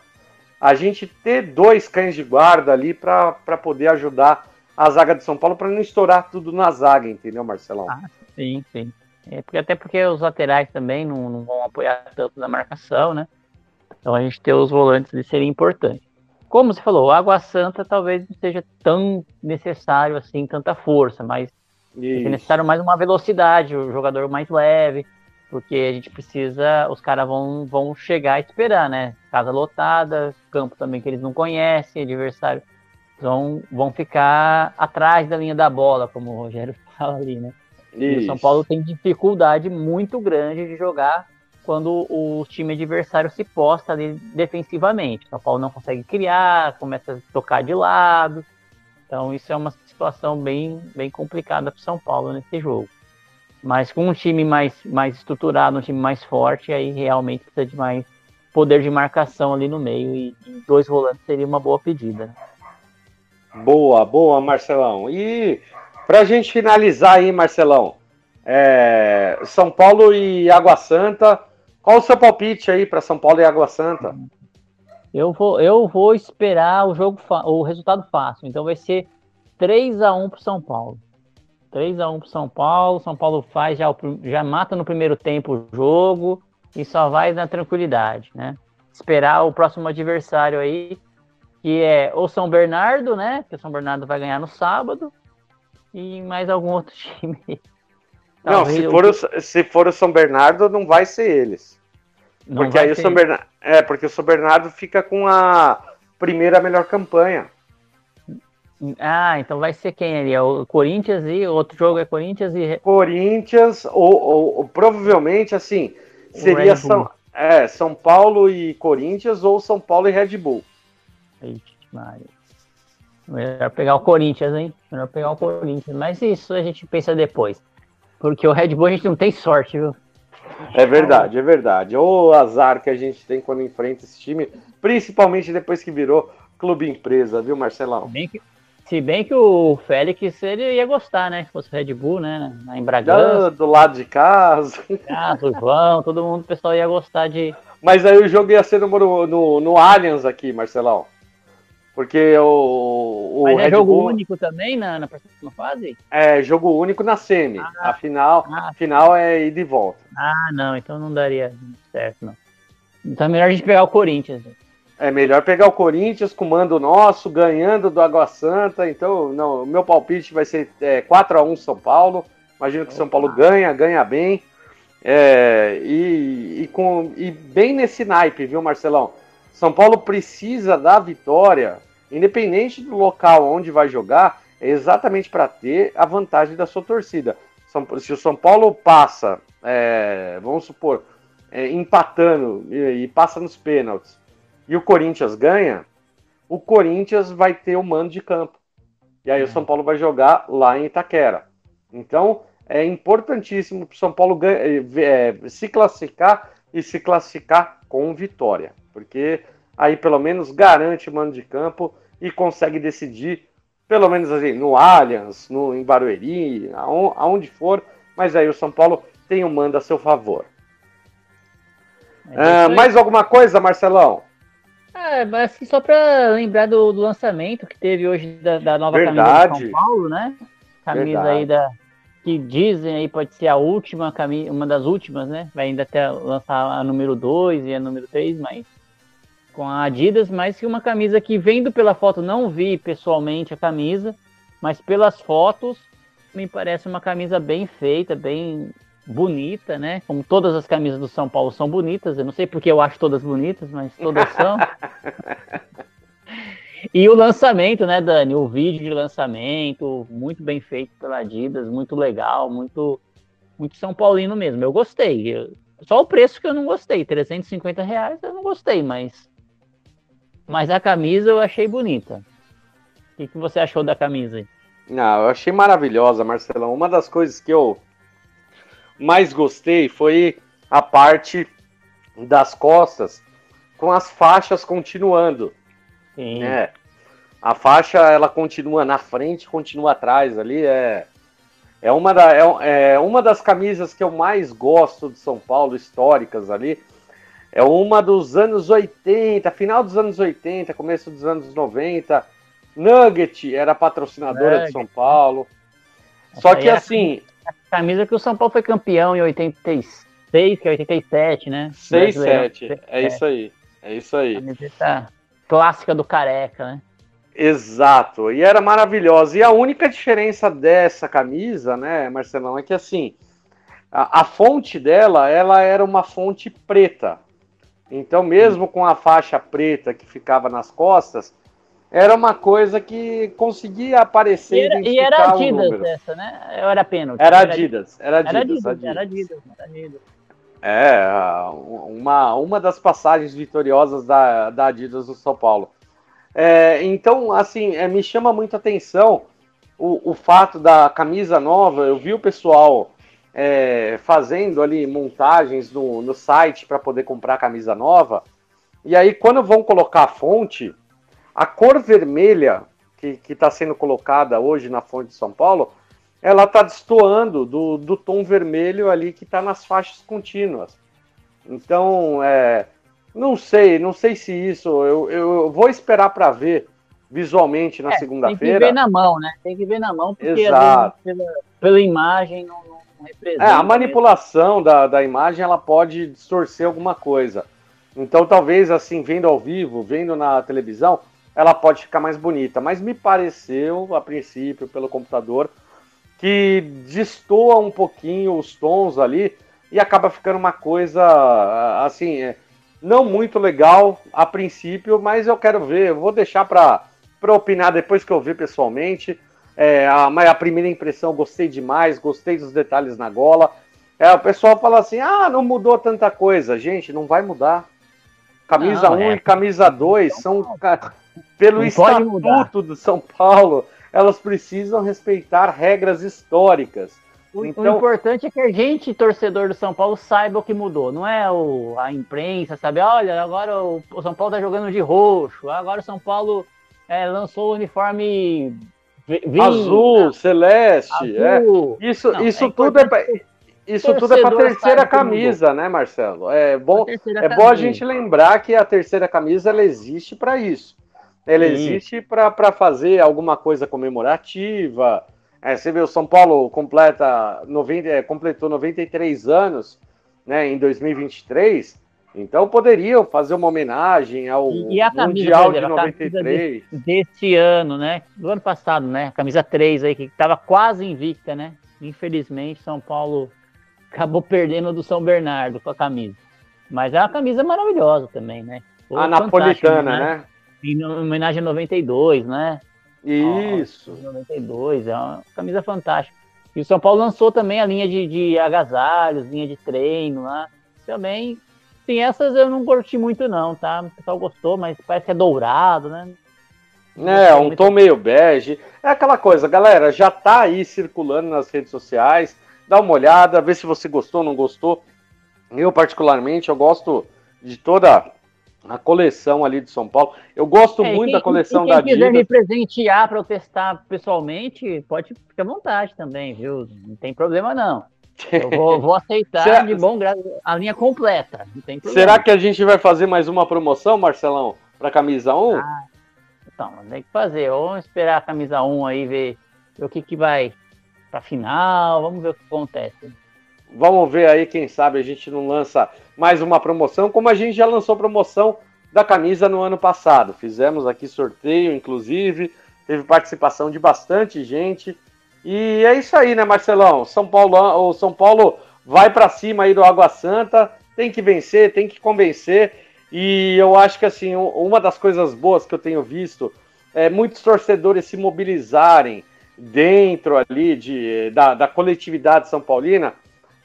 Speaker 3: a gente ter dois cães de guarda ali para poder ajudar a zaga de São Paulo para não estourar tudo na zaga, entendeu, Marcelão? Ah,
Speaker 4: sim, sim. É porque, até porque os laterais também não, não vão apoiar tanto na marcação, né? Então a gente ter os volantes ali seria importante. Como você falou, Água Santa talvez não seja tão necessário assim, tanta força, mas é necessário mais uma velocidade, o jogador mais leve, porque a gente precisa, os caras vão, vão chegar e esperar, né? Casa lotada, campo também que eles não conhecem, adversário vão, vão ficar atrás da linha da bola, como o Rogério (laughs) fala ali, né? E o São Paulo tem dificuldade muito grande de jogar quando o time adversário se posta ali defensivamente. O São Paulo não consegue criar, começa a tocar de lado. Então isso é uma situação bem, bem complicada para o São Paulo nesse jogo. Mas com um time mais, mais estruturado, um time mais forte, aí realmente precisa de mais poder de marcação ali no meio e, e dois volantes seria uma boa pedida.
Speaker 3: Boa, boa, Marcelão. E para a gente finalizar aí, Marcelão, é, São Paulo e Água Santa, qual o seu palpite aí para São Paulo e Água Santa?
Speaker 4: Eu vou, eu vou esperar o jogo, o resultado fácil. Então vai ser 3 a 1 para São Paulo. 3 a 1 para São Paulo. São Paulo faz já, já mata no primeiro tempo o jogo e só vai na tranquilidade, né? Esperar o próximo adversário aí, que é o São Bernardo, né? Que o São Bernardo vai ganhar no sábado e mais algum outro (laughs) time.
Speaker 3: Não, se for, o, se for o São Bernardo, não vai ser eles. Não porque aí o São Bernardo. É, porque o São Bernardo fica com a primeira melhor campanha.
Speaker 4: Ah, então vai ser quem ali? É o Corinthians e outro jogo é Corinthians e.
Speaker 3: Corinthians, ou, ou, ou provavelmente assim, seria São, é, São Paulo e Corinthians ou São Paulo e Red Bull.
Speaker 4: Eita, Melhor pegar o Corinthians, hein? Melhor pegar o Corinthians. Mas isso a gente pensa depois. Porque o Red Bull a gente não tem sorte, viu?
Speaker 3: É verdade, é verdade. O azar que a gente tem quando enfrenta esse time, principalmente depois que virou clube empresa, viu, Marcelão?
Speaker 4: Bem que, se bem que o Félix ele ia gostar, né? Se fosse Red Bull, né? Em Bragança.
Speaker 3: Do lado de casa. (laughs)
Speaker 4: Ah, o João, todo mundo, o pessoal ia gostar de.
Speaker 3: Mas aí o jogo ia ser no, no, no Allianz aqui, Marcelão. Porque o,
Speaker 4: o Mas é Red jogo Bull... único também na, na próxima fase?
Speaker 3: É, jogo único na semi. Ah, a final, ah, final é ir de volta.
Speaker 4: Ah, não, então não daria certo, não. Então é melhor a gente pegar o Corinthians.
Speaker 3: É melhor pegar o Corinthians com mando nosso, ganhando do Água Santa. Então, não, o meu palpite vai ser é, 4x1 São Paulo. Imagino que Opa. São Paulo ganha, ganha bem. É, e, e, com, e bem nesse naipe, viu, Marcelão? São Paulo precisa da vitória, independente do local onde vai jogar, é exatamente para ter a vantagem da sua torcida. Se o São Paulo passa, é, vamos supor, é, empatando e, e passa nos pênaltis e o Corinthians ganha, o Corinthians vai ter o mando de campo. E aí o São Paulo vai jogar lá em Itaquera. Então é importantíssimo para o São Paulo é, é, se classificar e se classificar com vitória. Porque aí pelo menos garante o mando de campo e consegue decidir, pelo menos assim, no Allianz, no, em Barueri, aonde for, mas aí o São Paulo tem o mando a seu favor. É ah, mais alguma coisa, Marcelão?
Speaker 4: É, mas assim, só para lembrar do, do, lançamento que teve hoje da, da nova Verdade. camisa de São Paulo, né? Camisa Verdade. aí da. Que dizem aí pode ser a última camisa, uma das últimas, né? Vai ainda até lançar a número 2 e a número 3, mas com a Adidas, mas que uma camisa que vendo pela foto, não vi pessoalmente a camisa, mas pelas fotos me parece uma camisa bem feita, bem bonita, né? Como todas as camisas do São Paulo são bonitas. Eu não sei porque eu acho todas bonitas, mas todas são. (laughs) e o lançamento, né, Dani? O vídeo de lançamento, muito bem feito pela Adidas, muito legal, muito, muito São Paulino mesmo. Eu gostei. Eu, só o preço que eu não gostei, 350 reais eu não gostei, mas, mas a camisa eu achei bonita. O que, que você achou da camisa?
Speaker 3: Não, eu achei maravilhosa, Marcelão. Uma das coisas que eu mais gostei foi a parte das costas com as faixas continuando. Sim. É, a faixa ela continua na frente, continua atrás ali. É, É uma, da, é, é uma das camisas que eu mais gosto de São Paulo, históricas ali. É uma dos anos 80, final dos anos 80, começo dos anos 90. Nugget era patrocinadora Nugget. de São Paulo. Só que assim.
Speaker 4: A camisa que o São Paulo foi campeão em 86, que é 87, né?
Speaker 3: 6, 7. É, é isso aí. É isso aí. A
Speaker 4: camiseta clássica do careca, né?
Speaker 3: Exato, e era maravilhosa. E a única diferença dessa camisa, né, Marcelão, é que assim, a, a, fonte dela, ela era uma fonte preta. Então, mesmo com a faixa preta que ficava nas costas, era uma coisa que conseguia aparecer
Speaker 4: e era, e era Adidas essa, né? Era pênalti.
Speaker 3: Era Adidas, era Adidas.
Speaker 4: Era Adidas, Adidas. Era Adidas, era Adidas.
Speaker 3: É, uma, uma das passagens vitoriosas da, da Adidas no São Paulo. É, então, assim, é, me chama muito atenção o, o fato da camisa nova. Eu vi o pessoal é, fazendo ali montagens no, no site para poder comprar camisa nova. E aí, quando vão colocar a fonte, a cor vermelha que está sendo colocada hoje na fonte de São Paulo, ela está destoando do, do tom vermelho ali que está nas faixas contínuas. Então, é, não sei, não sei se isso. Eu, eu vou esperar para ver visualmente na é, segunda-feira. Tem
Speaker 4: que ver na mão, né? Tem que ver na mão, porque Exato. Pela, pela, imagem não representa.
Speaker 3: É, a manipulação da, da imagem ela pode distorcer alguma coisa. Então, talvez assim, vendo ao vivo, vendo na televisão, ela pode ficar mais bonita. Mas me pareceu, a princípio, pelo computador, que destoa um pouquinho os tons ali e acaba ficando uma coisa assim. É, não muito legal a princípio, mas eu quero ver, eu vou deixar para opinar depois que eu ver pessoalmente. É, a, a, primeira impressão, gostei demais, gostei dos detalhes na gola. É, o pessoal fala assim: ah, não mudou tanta coisa. Gente, não vai mudar. Camisa 1 um é. e camisa 2 são, pelo não estatuto do São Paulo, elas precisam respeitar regras históricas.
Speaker 4: O, então, o, importante é que a gente, torcedor do São Paulo, saiba o que mudou. Não é o, a imprensa, sabe? Olha, agora o, o São Paulo tá jogando de roxo. Agora o São Paulo é, lançou o uniforme
Speaker 3: vinho, azul, celeste. É. Azul. É. Isso, Não, isso é tudo é pra, isso tudo é para terceira camisa, né, Marcelo? É bom, é bom a gente lembrar que a terceira camisa ela existe para isso. Ela Sim. existe para fazer alguma coisa comemorativa é, você vê, o São Paulo completa 90, é, completou 93 anos né, em 2023, então poderiam fazer uma homenagem ao e, e Mundial de 93.
Speaker 4: De, deste ano, né? Do ano passado, né? A camisa 3 aí, que estava quase invicta, né? Infelizmente, São Paulo acabou perdendo do São Bernardo com a camisa. Mas é uma camisa maravilhosa também, né?
Speaker 3: a napolitana, né?
Speaker 4: Em homenagem a 92, né?
Speaker 3: Isso.
Speaker 4: 92, é uma camisa fantástica. E o São Paulo lançou também a linha de, de agasalhos, linha de treino lá. Também, sim, essas eu não curti muito não, tá? O pessoal gostou, mas parece que é dourado, né?
Speaker 3: É, um tom meio bege. É aquela coisa, galera, já tá aí circulando nas redes sociais. Dá uma olhada, vê se você gostou ou não gostou. Eu, particularmente, eu gosto de toda a coleção ali de São Paulo. Eu gosto é, muito quem, da coleção da Adidas.
Speaker 4: Quem quiser me presentear para eu testar pessoalmente, pode ficar à vontade também, viu? Não tem problema não. Eu vou, vou aceitar será, de bom grado a linha completa.
Speaker 3: Será que a gente vai fazer mais uma promoção, Marcelão, para camisa 1? Ah,
Speaker 4: então, tem que fazer. Vamos esperar a camisa 1 aí, ver, ver o que, que vai para final. Vamos ver o que acontece.
Speaker 3: Vamos ver aí, quem sabe a gente não lança mais uma promoção, como a gente já lançou promoção da camisa no ano passado. Fizemos aqui sorteio, inclusive, teve participação de bastante gente. E é isso aí, né, Marcelão? São Paulo, o São Paulo vai para cima aí do Água Santa, tem que vencer, tem que convencer. E eu acho que assim, uma das coisas boas que eu tenho visto é muitos torcedores se mobilizarem dentro ali de, da, da coletividade são paulina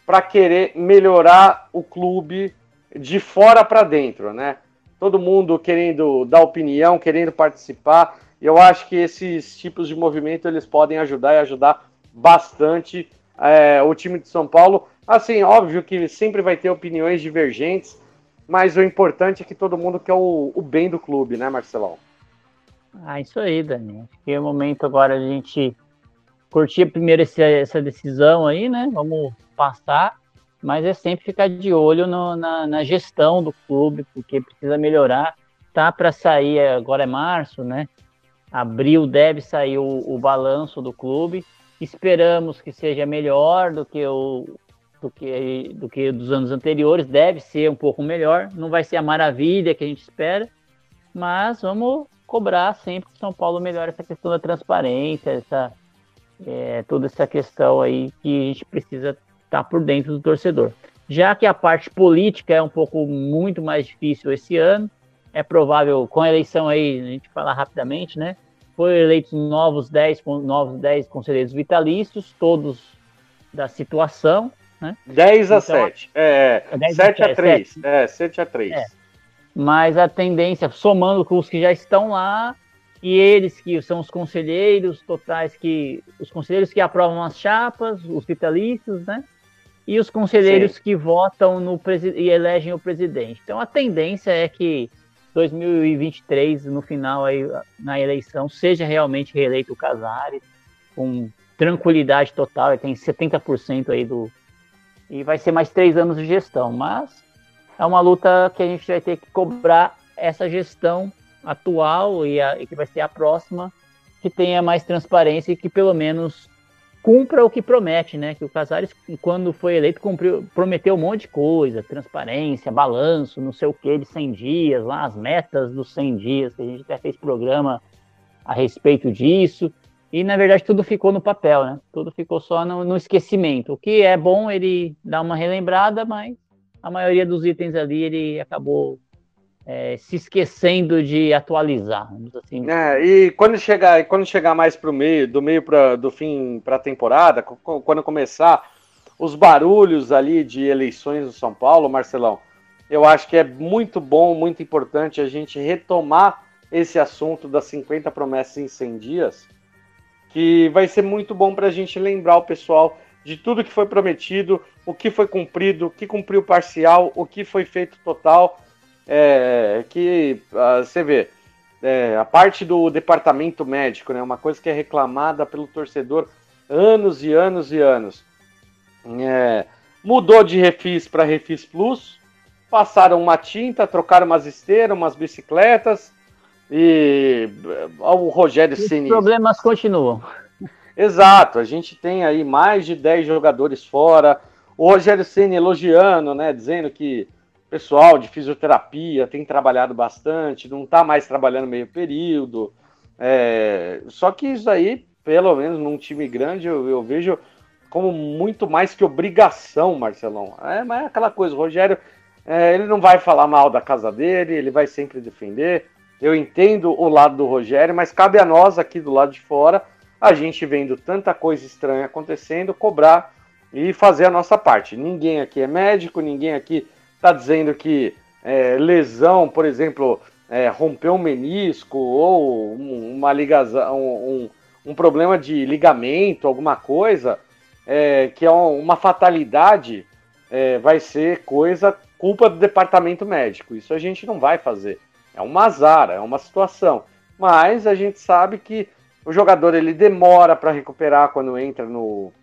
Speaker 3: para querer melhorar o clube de fora para dentro, né? Todo mundo querendo dar opinião, querendo participar. Eu acho que esses tipos de movimento eles podem ajudar e ajudar bastante é, o time de São Paulo. Assim, óbvio que sempre vai ter opiniões divergentes, mas o importante é que todo mundo quer o, o bem do clube, né, Marcelão?
Speaker 4: Ah, isso aí, Dani. Acho que é o momento agora a gente curtir primeiro esse, essa decisão aí, né? Vamos passar, mas é sempre ficar de olho no, na, na, gestão do clube, porque precisa melhorar. Tá para sair, agora é março, né? Abril deve sair o, o balanço do clube. Esperamos que seja melhor do que o, do que, do que dos anos anteriores, deve ser um pouco melhor. Não vai ser a maravilha que a gente espera, mas vamos cobrar sempre que São Paulo melhore essa questão da transparência, essa, é, toda essa questão aí que a gente precisa estar tá por dentro do torcedor. Já que a parte política é um pouco muito mais difícil esse ano, é provável, com a eleição aí, a gente falar rapidamente, né? Foram eleitos novos 10, novos 10 conselheiros vitalícios, todos da situação né?
Speaker 3: 10 a então, 7. É, 10 7 a 3. 7. É, 7 a 3. É.
Speaker 4: Mas a tendência, somando com os que já estão lá, e eles que são os conselheiros totais que. Os conselheiros que aprovam as chapas, os vitalícios, né? E os conselheiros Sim. que votam no e elegem o presidente. Então a tendência é que 2023, no final aí, na eleição, seja realmente reeleito o Casares, com tranquilidade total, ele tem 70% aí do, e vai ser mais três anos de gestão. Mas é uma luta que a gente vai ter que cobrar essa gestão atual e, a, e que vai ser a próxima que tenha mais transparência e que pelo menos cumpra o que promete, né? Que o Casares, quando foi eleito, cumpriu, prometeu um monte de coisa, transparência, balanço, não sei o que, de 100 dias, lá as metas dos 100 dias, que a gente até fez programa a respeito disso. E na verdade tudo ficou no papel, né? Tudo ficou só no, no esquecimento. O que é bom ele dar uma relembrada, mas a maioria dos itens ali ele acabou é, se esquecendo de atualizar, assim.
Speaker 3: É, e quando chegar, quando chegar mais para o meio, do meio para do fim para a temporada, quando começar os barulhos ali de eleições no São Paulo, Marcelão, eu acho que é muito bom, muito importante a gente retomar esse assunto das 50 promessas em 100 dias, que vai ser muito bom para a gente lembrar o pessoal de tudo que foi prometido, o que foi cumprido, o que cumpriu parcial, o que foi feito total. É, que uh, você vê, é, a parte do departamento médico, né, uma coisa que é reclamada pelo torcedor anos e anos e anos. É, mudou de Refis para Refis Plus, passaram uma tinta, trocaram umas esteiras, umas bicicletas, e o Rogério Ceni.
Speaker 4: Os problemas continuam.
Speaker 3: Exato, a gente tem aí mais de 10 jogadores fora. O Rogério Ceni elogiando, né, dizendo que pessoal de fisioterapia tem trabalhado bastante, não está mais trabalhando meio período. É, só que isso aí, pelo menos num time grande, eu, eu vejo como muito mais que obrigação, Marcelão. É, mas é aquela coisa, o Rogério, é, ele não vai falar mal da casa dele, ele vai sempre defender. Eu entendo o lado do Rogério, mas cabe a nós aqui do lado de fora, a gente vendo tanta coisa estranha acontecendo, cobrar e fazer a nossa parte. Ninguém aqui é médico, ninguém aqui está dizendo que é, lesão, por exemplo, é, rompeu um menisco ou uma ligação, um, um, problema de ligamento, alguma coisa, é, que é uma fatalidade, é, vai ser coisa culpa do departamento médico. Isso a gente não vai fazer. É um azar, é uma situação. Mas a gente sabe que o jogador ele demora para recuperar quando entra no,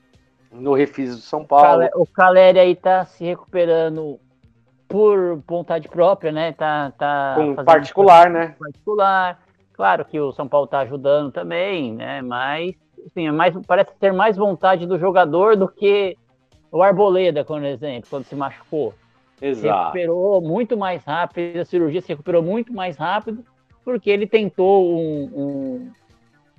Speaker 3: no Refis do São Paulo.
Speaker 4: O Caleri aí tá se recuperando por vontade própria, né? Tá, tá
Speaker 3: Com particular, né?
Speaker 4: Particular. Claro que o São Paulo tá ajudando também, né? Mas assim, é mais, parece ter mais vontade do jogador do que o Arboleda, por exemplo, quando se machucou. Exato. Se recuperou muito mais rápido, a cirurgia se recuperou muito mais rápido, porque ele tentou um, um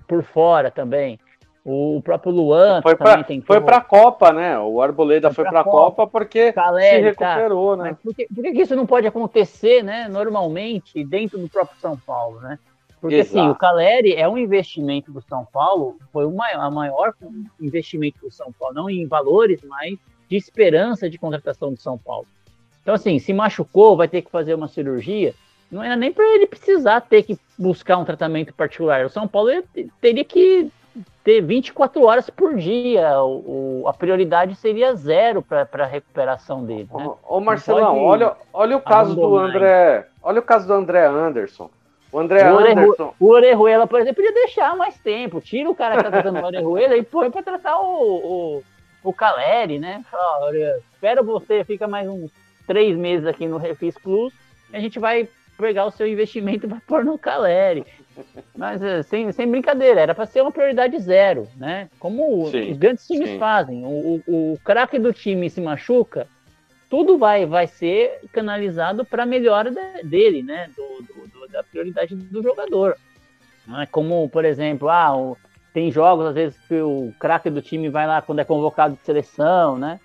Speaker 4: por fora também. O próprio Luan
Speaker 3: foi também pra, tentou. Foi para a Copa, né? O Arboleda foi para a Copa, Copa porque Caleri, se tá. recuperou, tá. né?
Speaker 4: por, que, por que isso não pode acontecer, né? Normalmente dentro do próprio São Paulo, né? Porque Exato. assim, o Caleri é um investimento do São Paulo, foi o maior, a maior investimento do São Paulo, não em valores, mas de esperança de contratação do São Paulo. Então, assim, se machucou, vai ter que fazer uma cirurgia. Não era nem para ele precisar ter que buscar um tratamento particular. O São Paulo teria que ter 24 horas por dia. O, a prioridade seria zero para a recuperação dele. Né?
Speaker 3: Ô, ô Marcelão, olha, olha o caso do André. Olha o caso do André Anderson. O André
Speaker 4: o
Speaker 3: Anderson.
Speaker 4: O Orejuela, por exemplo, podia deixar mais tempo. Tira o cara que tá tratando o Orejuela e põe pra tratar o, o, o Caleri, né? Fala, espera você, fica mais uns três meses aqui no Refis Plus, a gente vai pegar o seu investimento e vai pôr no Caleri. Mas é, sem, sem brincadeira, era para ser uma prioridade zero, né? Como sim, os grandes times sim. fazem. O, o, o craque do time se machuca, tudo vai, vai ser canalizado para a melhora de, dele, né? Do, do, da prioridade do jogador. Não é como, por exemplo, ah, o, tem jogos às vezes que o craque do time vai lá quando é convocado de seleção, né?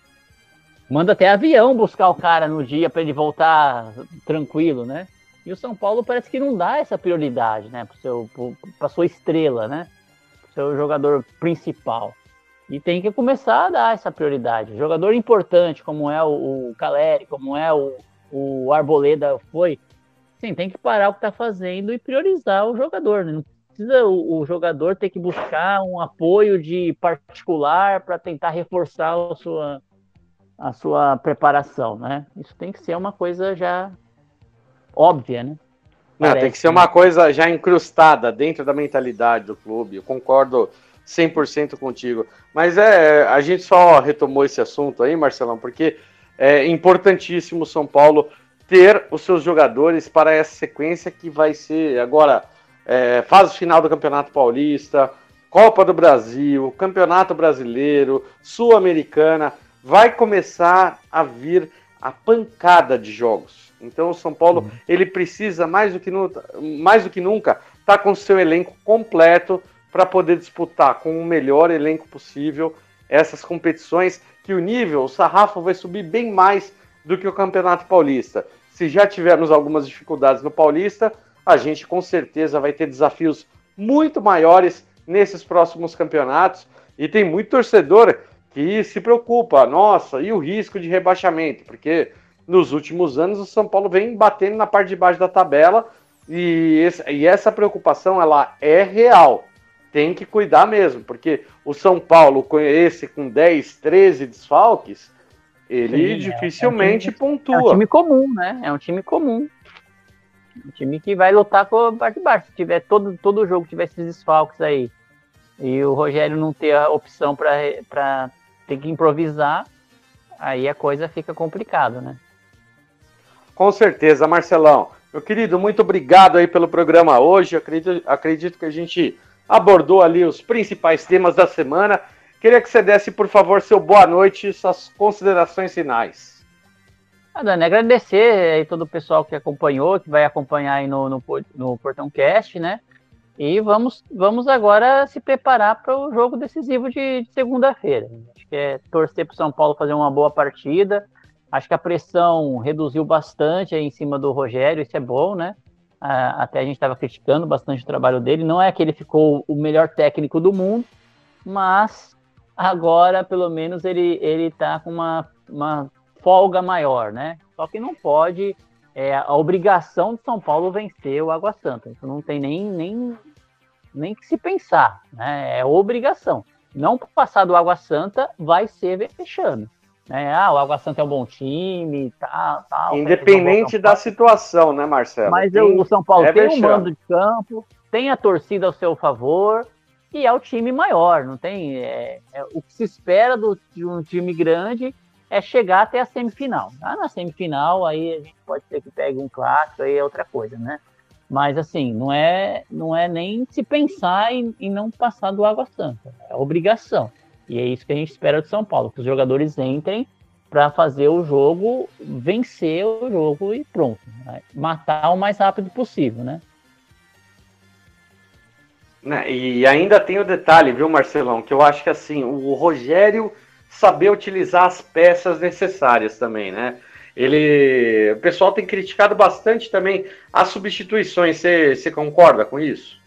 Speaker 4: Manda até avião buscar o cara no dia para ele voltar tranquilo, né? E o São Paulo parece que não dá essa prioridade, né? Para sua estrela, né? Pro seu jogador principal. E tem que começar a dar essa prioridade. Jogador importante, como é o, o Caleri, como é o, o Arboleda foi, sim, tem que parar o que está fazendo e priorizar o jogador. Né? Não precisa o, o, jogador ter que buscar um apoio de particular para tentar reforçar a sua, a sua preparação, né? Isso tem que ser uma coisa já óbvia, né?
Speaker 3: Não, Parece, tem que ser uma coisa já incrustada dentro da mentalidade do clube. Eu concordo 100% contigo. Mas é, a gente só retomou esse assunto aí, Marcelão, porque é importantíssimo o São Paulo ter os seus jogadores para essa sequência que vai ser agora é, fase final do Campeonato Paulista, Copa do Brasil, Campeonato Brasileiro, Sul-Americana. Vai começar a vir a pancada de jogos. Então o São Paulo uhum. ele precisa mais do que, mais do que nunca estar tá com seu elenco completo para poder disputar com o melhor elenco possível essas competições, que o nível, o sarrafo vai subir bem mais do que o Campeonato Paulista. Se já tivermos algumas dificuldades no Paulista, a gente com certeza vai ter desafios muito maiores nesses próximos campeonatos. E tem muito torcedor que se preocupa, nossa, e o risco de rebaixamento? Porque nos últimos anos o São Paulo vem batendo na parte de baixo da tabela e, esse, e essa preocupação ela é real tem que cuidar mesmo, porque o São Paulo, com esse com 10, 13 desfalques, ele Sim, dificilmente é, é um time, pontua. É
Speaker 4: um time comum, né? É um time comum. Um time que vai lutar com a parte de baixo. Se tiver todo, todo jogo tiver esses desfalques aí e o Rogério não ter a opção para ter que improvisar, aí a coisa fica complicada, né?
Speaker 3: Com certeza, Marcelão. Meu querido, muito obrigado aí pelo programa hoje. Acredito, acredito que a gente abordou ali os principais temas da semana. Queria que você desse, por favor, seu boa noite e suas considerações finais.
Speaker 4: Ah, Dani, agradecer aí todo o pessoal que acompanhou, que vai acompanhar aí no, no, no Portão Cast, né? E vamos, vamos agora se preparar para o jogo decisivo de, de segunda-feira. Acho que é torcer para o São Paulo fazer uma boa partida. Acho que a pressão reduziu bastante em cima do Rogério, isso é bom, né? até a gente estava criticando bastante o trabalho dele. Não é que ele ficou o melhor técnico do mundo, mas agora pelo menos ele ele está com uma, uma folga maior, né? Só que não pode é a obrigação de São Paulo vencer o Água Santa. Isso não tem nem nem nem que se pensar, né? É obrigação. Não passar do Água Santa vai ser vexame. Né? Ah, o Água Santa é um bom time, tal, tal.
Speaker 3: Independente da situação, né, Marcelo?
Speaker 4: Mas tem, o São Paulo é tem um mando de campo, tem a torcida ao seu favor e é o time maior, não tem. É, é, o que se espera do, de um time grande é chegar até a semifinal. Ah, na semifinal, aí a gente pode ser que pegue um clássico, aí é outra coisa, né? Mas assim, não é, não é nem se pensar em, em não passar do Água Santa. É obrigação. E é isso que a gente espera do São Paulo, que os jogadores entrem para fazer o jogo, vencer o jogo e pronto. Né? Matar o mais rápido possível, né?
Speaker 3: né? E ainda tem o detalhe, viu, Marcelão, que eu acho que assim, o Rogério saber utilizar as peças necessárias também, né? Ele, o pessoal tem criticado bastante também as substituições. Você concorda com isso?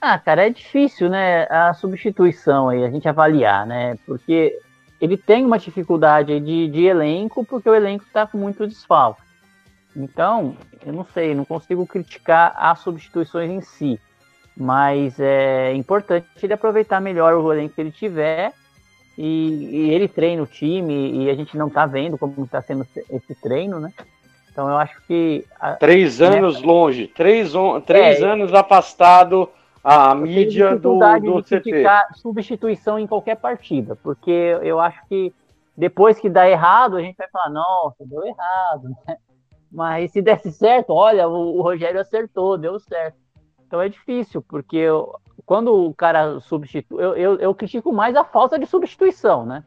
Speaker 4: Ah, cara, é difícil, né? A substituição aí, a gente avaliar, né? Porque ele tem uma dificuldade de, de elenco, porque o elenco está com muito desfalque. Então, eu não sei, não consigo criticar as substituições em si. Mas é importante ele aproveitar melhor o elenco que ele tiver. E, e ele treina o time, e a gente não está vendo como está sendo esse treino, né? Então eu acho que.
Speaker 3: A, três anos né? longe, três, três é, anos afastado a mídia do, do CT.
Speaker 4: substituição em qualquer partida, porque eu acho que depois que dá errado, a gente vai falar, nossa, deu errado. Né? Mas se desse certo, olha, o, o, Rogério acertou, deu certo. Então é difícil, porque eu, quando o cara substitui, eu, eu, eu, critico mais a falta de substituição, né?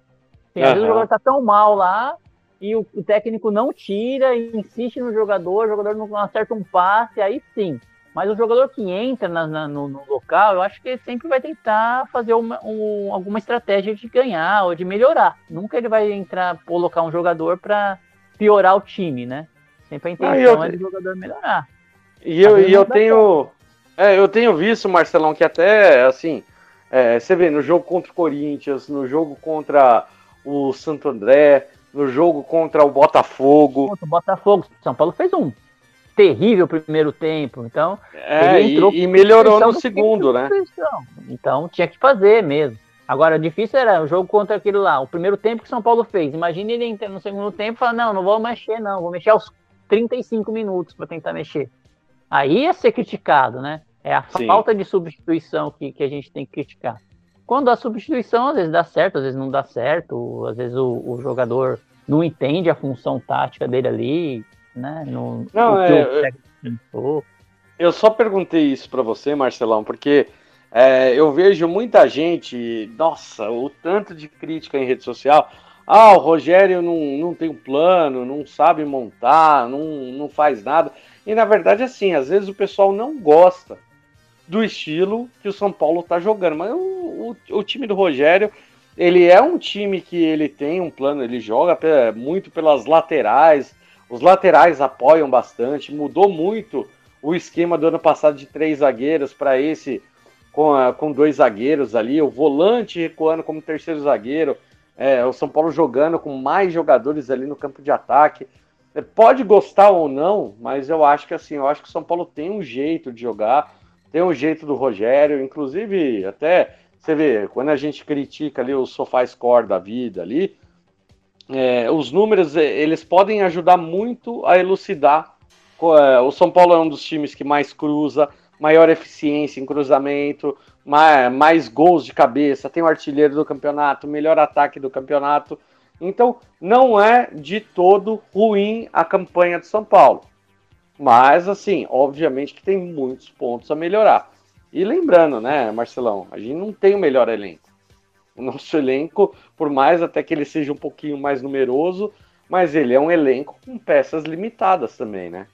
Speaker 4: Assim, às vezes o jogador tá tão mal lá e o, o técnico não tira, insiste no jogador, o jogador não acerta um passe, aí sim. Mas o jogador que entra na, na, no, no, local, eu acho que ele sempre vai tentar fazer uma, um, alguma estratégia de ganhar ou de melhorar. Nunca ele vai entrar, colocar um jogador para piorar o time, né? Sempre a intenção ah, eu... é do jogador melhorar.
Speaker 3: E eu, e eu tenho. É, eu tenho visto, Marcelão, que até assim. É, você vê no jogo contra o Corinthians, no jogo contra o Santo André, no jogo contra o Botafogo. Contra o
Speaker 4: Botafogo, São Paulo fez um terrível primeiro tempo. Então,
Speaker 3: é, ele entrou e, e melhorou no segundo, né?
Speaker 4: Então, tinha que fazer mesmo. Agora, difícil era o jogo contra aquele lá. O primeiro tempo que São Paulo fez. Imagine ele entrar no segundo tempo e falar: não, não vou mexer, não. Vou mexer aos 35 minutos para tentar mexer. Aí ia ser criticado, né? É a Sim. falta de substituição que, que a gente tem que criticar. Quando a substituição, às vezes dá certo, às vezes não dá certo, às vezes o, o jogador não entende a função tática dele ali, né? No,
Speaker 3: não, é, eu, eu só perguntei isso para você, Marcelão, porque é, eu vejo muita gente, nossa, o tanto de crítica em rede social. Ah, o Rogério não, não tem um plano, não sabe montar, não, não faz nada. E na verdade, assim, às vezes o pessoal não gosta do estilo que o São Paulo está jogando. Mas o, o, o, time do Rogério, ele é um time que ele tem um plano, ele joga muito pelas laterais, os laterais apoiam bastante, mudou muito o esquema do ano passado de três zagueiros para esse com, com dois zagueiros ali, o volante recuando como terceiro zagueiro, é, o São Paulo jogando com mais jogadores ali no campo de ataque. É, pode gostar ou não, mas eu acho que assim, eu acho que o São Paulo tem um jeito de jogar, tem um jeito do Rogério, inclusive até você vê, quando a gente critica ali o sofá score da vida ali, é, os números é, eles podem ajudar muito a elucidar. É, o São Paulo é um dos times que mais cruza, maior eficiência em cruzamento, mais, mais gols de cabeça, tem o artilheiro do campeonato, melhor ataque do campeonato. Então, não é de todo ruim a campanha de São Paulo. Mas, assim, obviamente que tem muitos pontos a melhorar. E lembrando, né, Marcelão, a gente não tem o melhor elenco. O nosso elenco, por mais até que ele seja um pouquinho mais numeroso, mas ele é um elenco com peças limitadas também, né?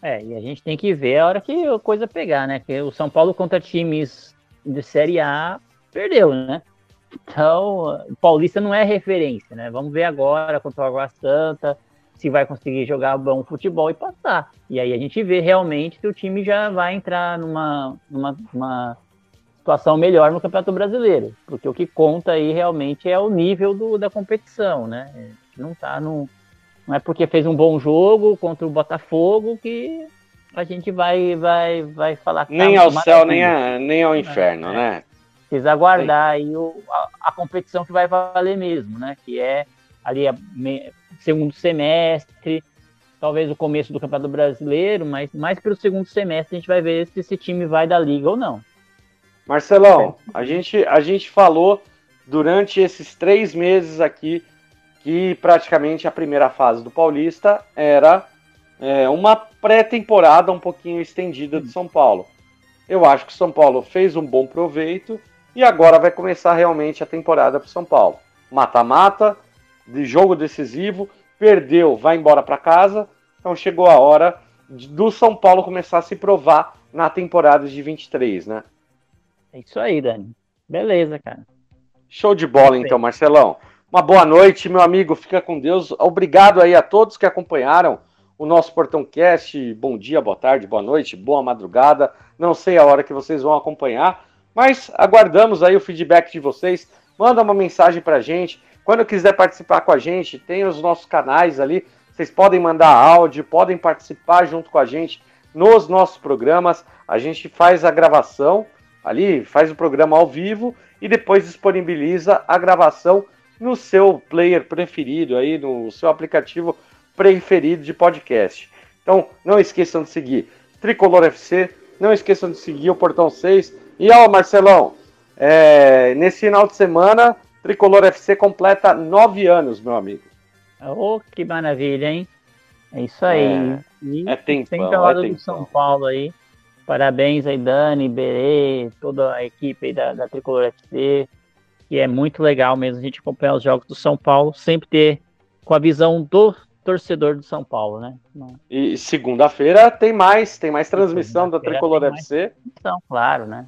Speaker 4: É, e a gente tem que ver a hora que a coisa pegar, né? Que o São Paulo contra times de Série A perdeu, né? Então, Paulista não é referência, né? Vamos ver agora contra o Água Santa se vai conseguir jogar bom futebol e passar. E aí a gente vê realmente que o time já vai entrar numa, numa, numa situação melhor no Campeonato Brasileiro, porque o que conta aí realmente é o nível do, da competição, né? Não tá no, não é porque fez um bom jogo contra o Botafogo que a gente vai vai vai falar que
Speaker 3: tá nem tá ao céu nem, a, nem ao inferno, é, né?
Speaker 4: Precisa aguardar aí o, a, a, competição que vai valer mesmo, né? Que é ali a me, segundo semestre, talvez o começo do Campeonato Brasileiro, mas mais pelo segundo semestre a gente vai ver se esse time vai da liga ou não.
Speaker 3: Marcelão, a gente, a gente falou durante esses três meses aqui que praticamente a primeira fase do Paulista era é, uma pré-temporada um pouquinho estendida de São Paulo. Eu acho que o São Paulo fez um bom proveito e agora vai começar realmente a temporada para o São Paulo. Mata-mata, de jogo decisivo, perdeu, vai embora para casa. Então chegou a hora do São Paulo começar a se provar na temporada de 23, né?
Speaker 4: É isso aí, Dani. Beleza, cara.
Speaker 3: Show de bola, então, Marcelão. Uma boa noite, meu amigo. Fica com Deus. Obrigado aí a todos que acompanharam o nosso Portão Cast. Bom dia, boa tarde, boa noite, boa madrugada. Não sei a hora que vocês vão acompanhar, mas aguardamos aí o feedback de vocês. Manda uma mensagem pra gente. Quando quiser participar com a gente, tem os nossos canais ali. Vocês podem mandar áudio, podem participar junto com a gente nos nossos programas. A gente faz a gravação ali, faz o programa ao vivo e depois disponibiliza a gravação no seu player preferido aí, no seu aplicativo preferido de podcast. Então, não esqueçam de seguir Tricolor FC, não esqueçam de seguir o Portão 6. E ó, Marcelão, é, nesse final de semana, Tricolor FC completa nove anos, meu amigo.
Speaker 4: Oh, que maravilha, hein? É isso aí.
Speaker 3: É,
Speaker 4: e
Speaker 3: é
Speaker 4: ao lado é do São Paulo aí. Parabéns aí, Dani, Berê, toda a equipe aí da, da Tricolor FC. Que é muito legal mesmo a gente acompanhar os jogos do São Paulo, sempre ter com a visão do torcedor do São Paulo, né?
Speaker 3: E segunda-feira tem mais, tem mais transmissão da Tricolor FC.
Speaker 4: Então, claro, né?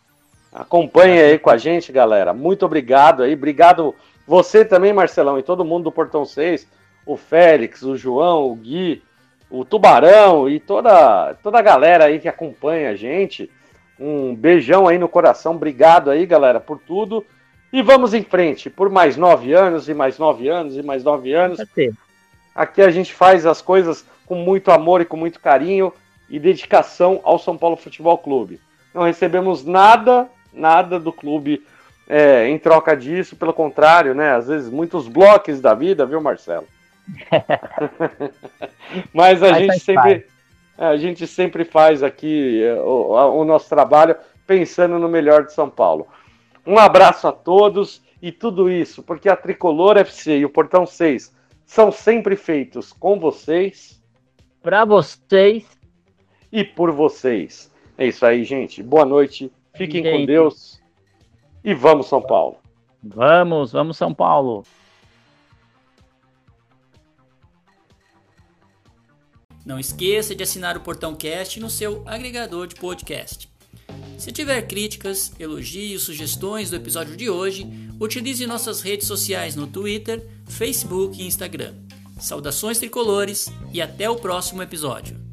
Speaker 3: Acompanhe aí com a gente, galera. Muito obrigado aí. Obrigado você também, Marcelão, e todo mundo do Portão 6, o Félix, o João, o Gui, o Tubarão e toda, toda a galera aí que acompanha a gente. Um beijão aí no coração. Obrigado aí, galera, por tudo. E vamos em frente por mais nove anos e mais nove anos e mais nove anos. Aqui a gente faz as coisas com muito amor e com muito carinho e dedicação ao São Paulo Futebol Clube. Não recebemos nada, nada do clube é, em troca disso, pelo contrário, né? Às vezes muitos blocos da vida, viu, Marcelo? (laughs) Mas a Mas gente sempre a gente sempre faz aqui é, o, o nosso trabalho pensando no melhor de São Paulo. Um abraço a todos e tudo isso, porque a Tricolor FC e o Portão 6 são sempre feitos com vocês,
Speaker 4: para vocês
Speaker 3: e por vocês. É isso aí, gente. Boa noite. Fiquem gente. com Deus e vamos São Paulo.
Speaker 4: Vamos, vamos São Paulo.
Speaker 2: Não esqueça de assinar o Portão Cast no seu agregador de podcast. Se tiver críticas, elogios, sugestões do episódio de hoje, utilize nossas redes sociais no Twitter, Facebook e Instagram. Saudações tricolores e até o próximo episódio.